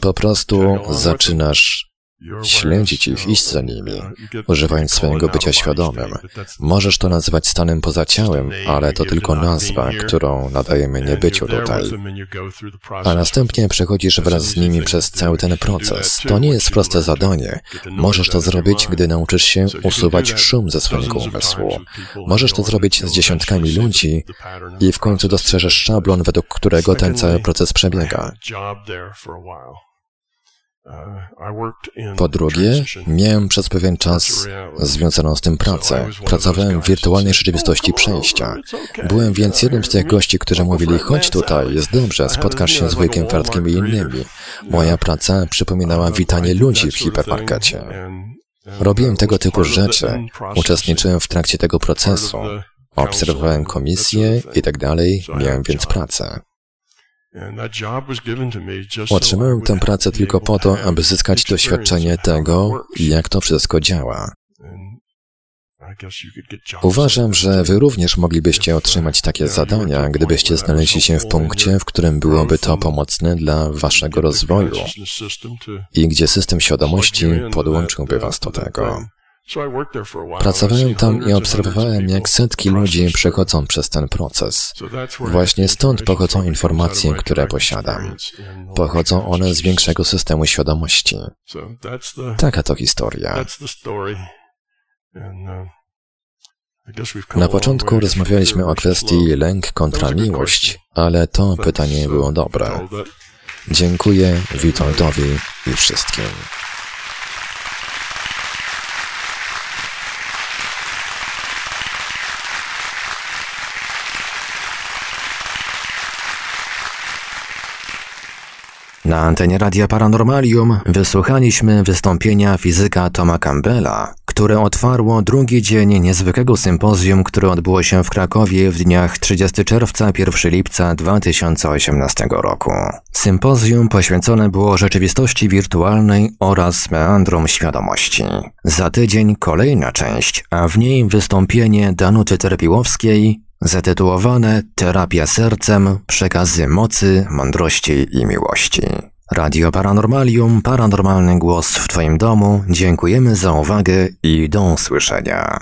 Po prostu zaczynasz śledzić ich, iść za nimi, używając swojego bycia świadomym. Możesz to nazywać stanem poza ciałem, ale to tylko nazwa, którą nadajemy niebyciu tutaj. A następnie przechodzisz wraz z nimi przez cały ten proces. To nie jest proste zadanie. Możesz to zrobić, gdy nauczysz się usuwać szum ze swojego umysłu. Możesz to zrobić z dziesiątkami ludzi i w końcu dostrzeżesz szablon, według którego ten cały proces przebiega. Po drugie, miałem przez pewien czas związaną z tym pracę. Pracowałem w wirtualnej rzeczywistości przejścia. Byłem więc jednym z tych gości, którzy mówili, chodź tutaj, jest dobrze, spotkasz się z wujkiem Fartkiem i innymi. Moja praca przypominała witanie ludzi w hipermarkecie. Robiłem tego typu rzeczy, uczestniczyłem w trakcie tego procesu, obserwowałem komisję i tak dalej, miałem więc pracę. Otrzymałem tę pracę tylko po to, aby zyskać doświadczenie tego, jak to wszystko działa. Uważam, że wy również moglibyście otrzymać takie zadania, gdybyście znaleźli się w punkcie, w którym byłoby to pomocne dla waszego rozwoju. i gdzie system świadomości podłączyłby was do tego. Pracowałem tam i obserwowałem, jak setki ludzi przechodzą przez ten proces. Właśnie stąd pochodzą informacje, które posiadam. Pochodzą one z większego systemu świadomości. Taka to historia. Na początku rozmawialiśmy o kwestii lęk kontra miłość, ale to pytanie było dobre. Dziękuję Witoldowi i wszystkim. Na antenie Radia Paranormalium wysłuchaliśmy wystąpienia fizyka Toma Campbella, które otwarło drugi dzień niezwykłego sympozjum, które odbyło się w Krakowie w dniach 30 czerwca 1 lipca 2018 roku. Sympozjum poświęcone było rzeczywistości wirtualnej oraz meandrom świadomości. Za tydzień kolejna część, a w niej wystąpienie Danuty Terpiłowskiej, zatytułowane Terapia sercem, przekazy mocy, mądrości i miłości. Radio Paranormalium, paranormalny głos w Twoim domu. Dziękujemy za uwagę i do usłyszenia.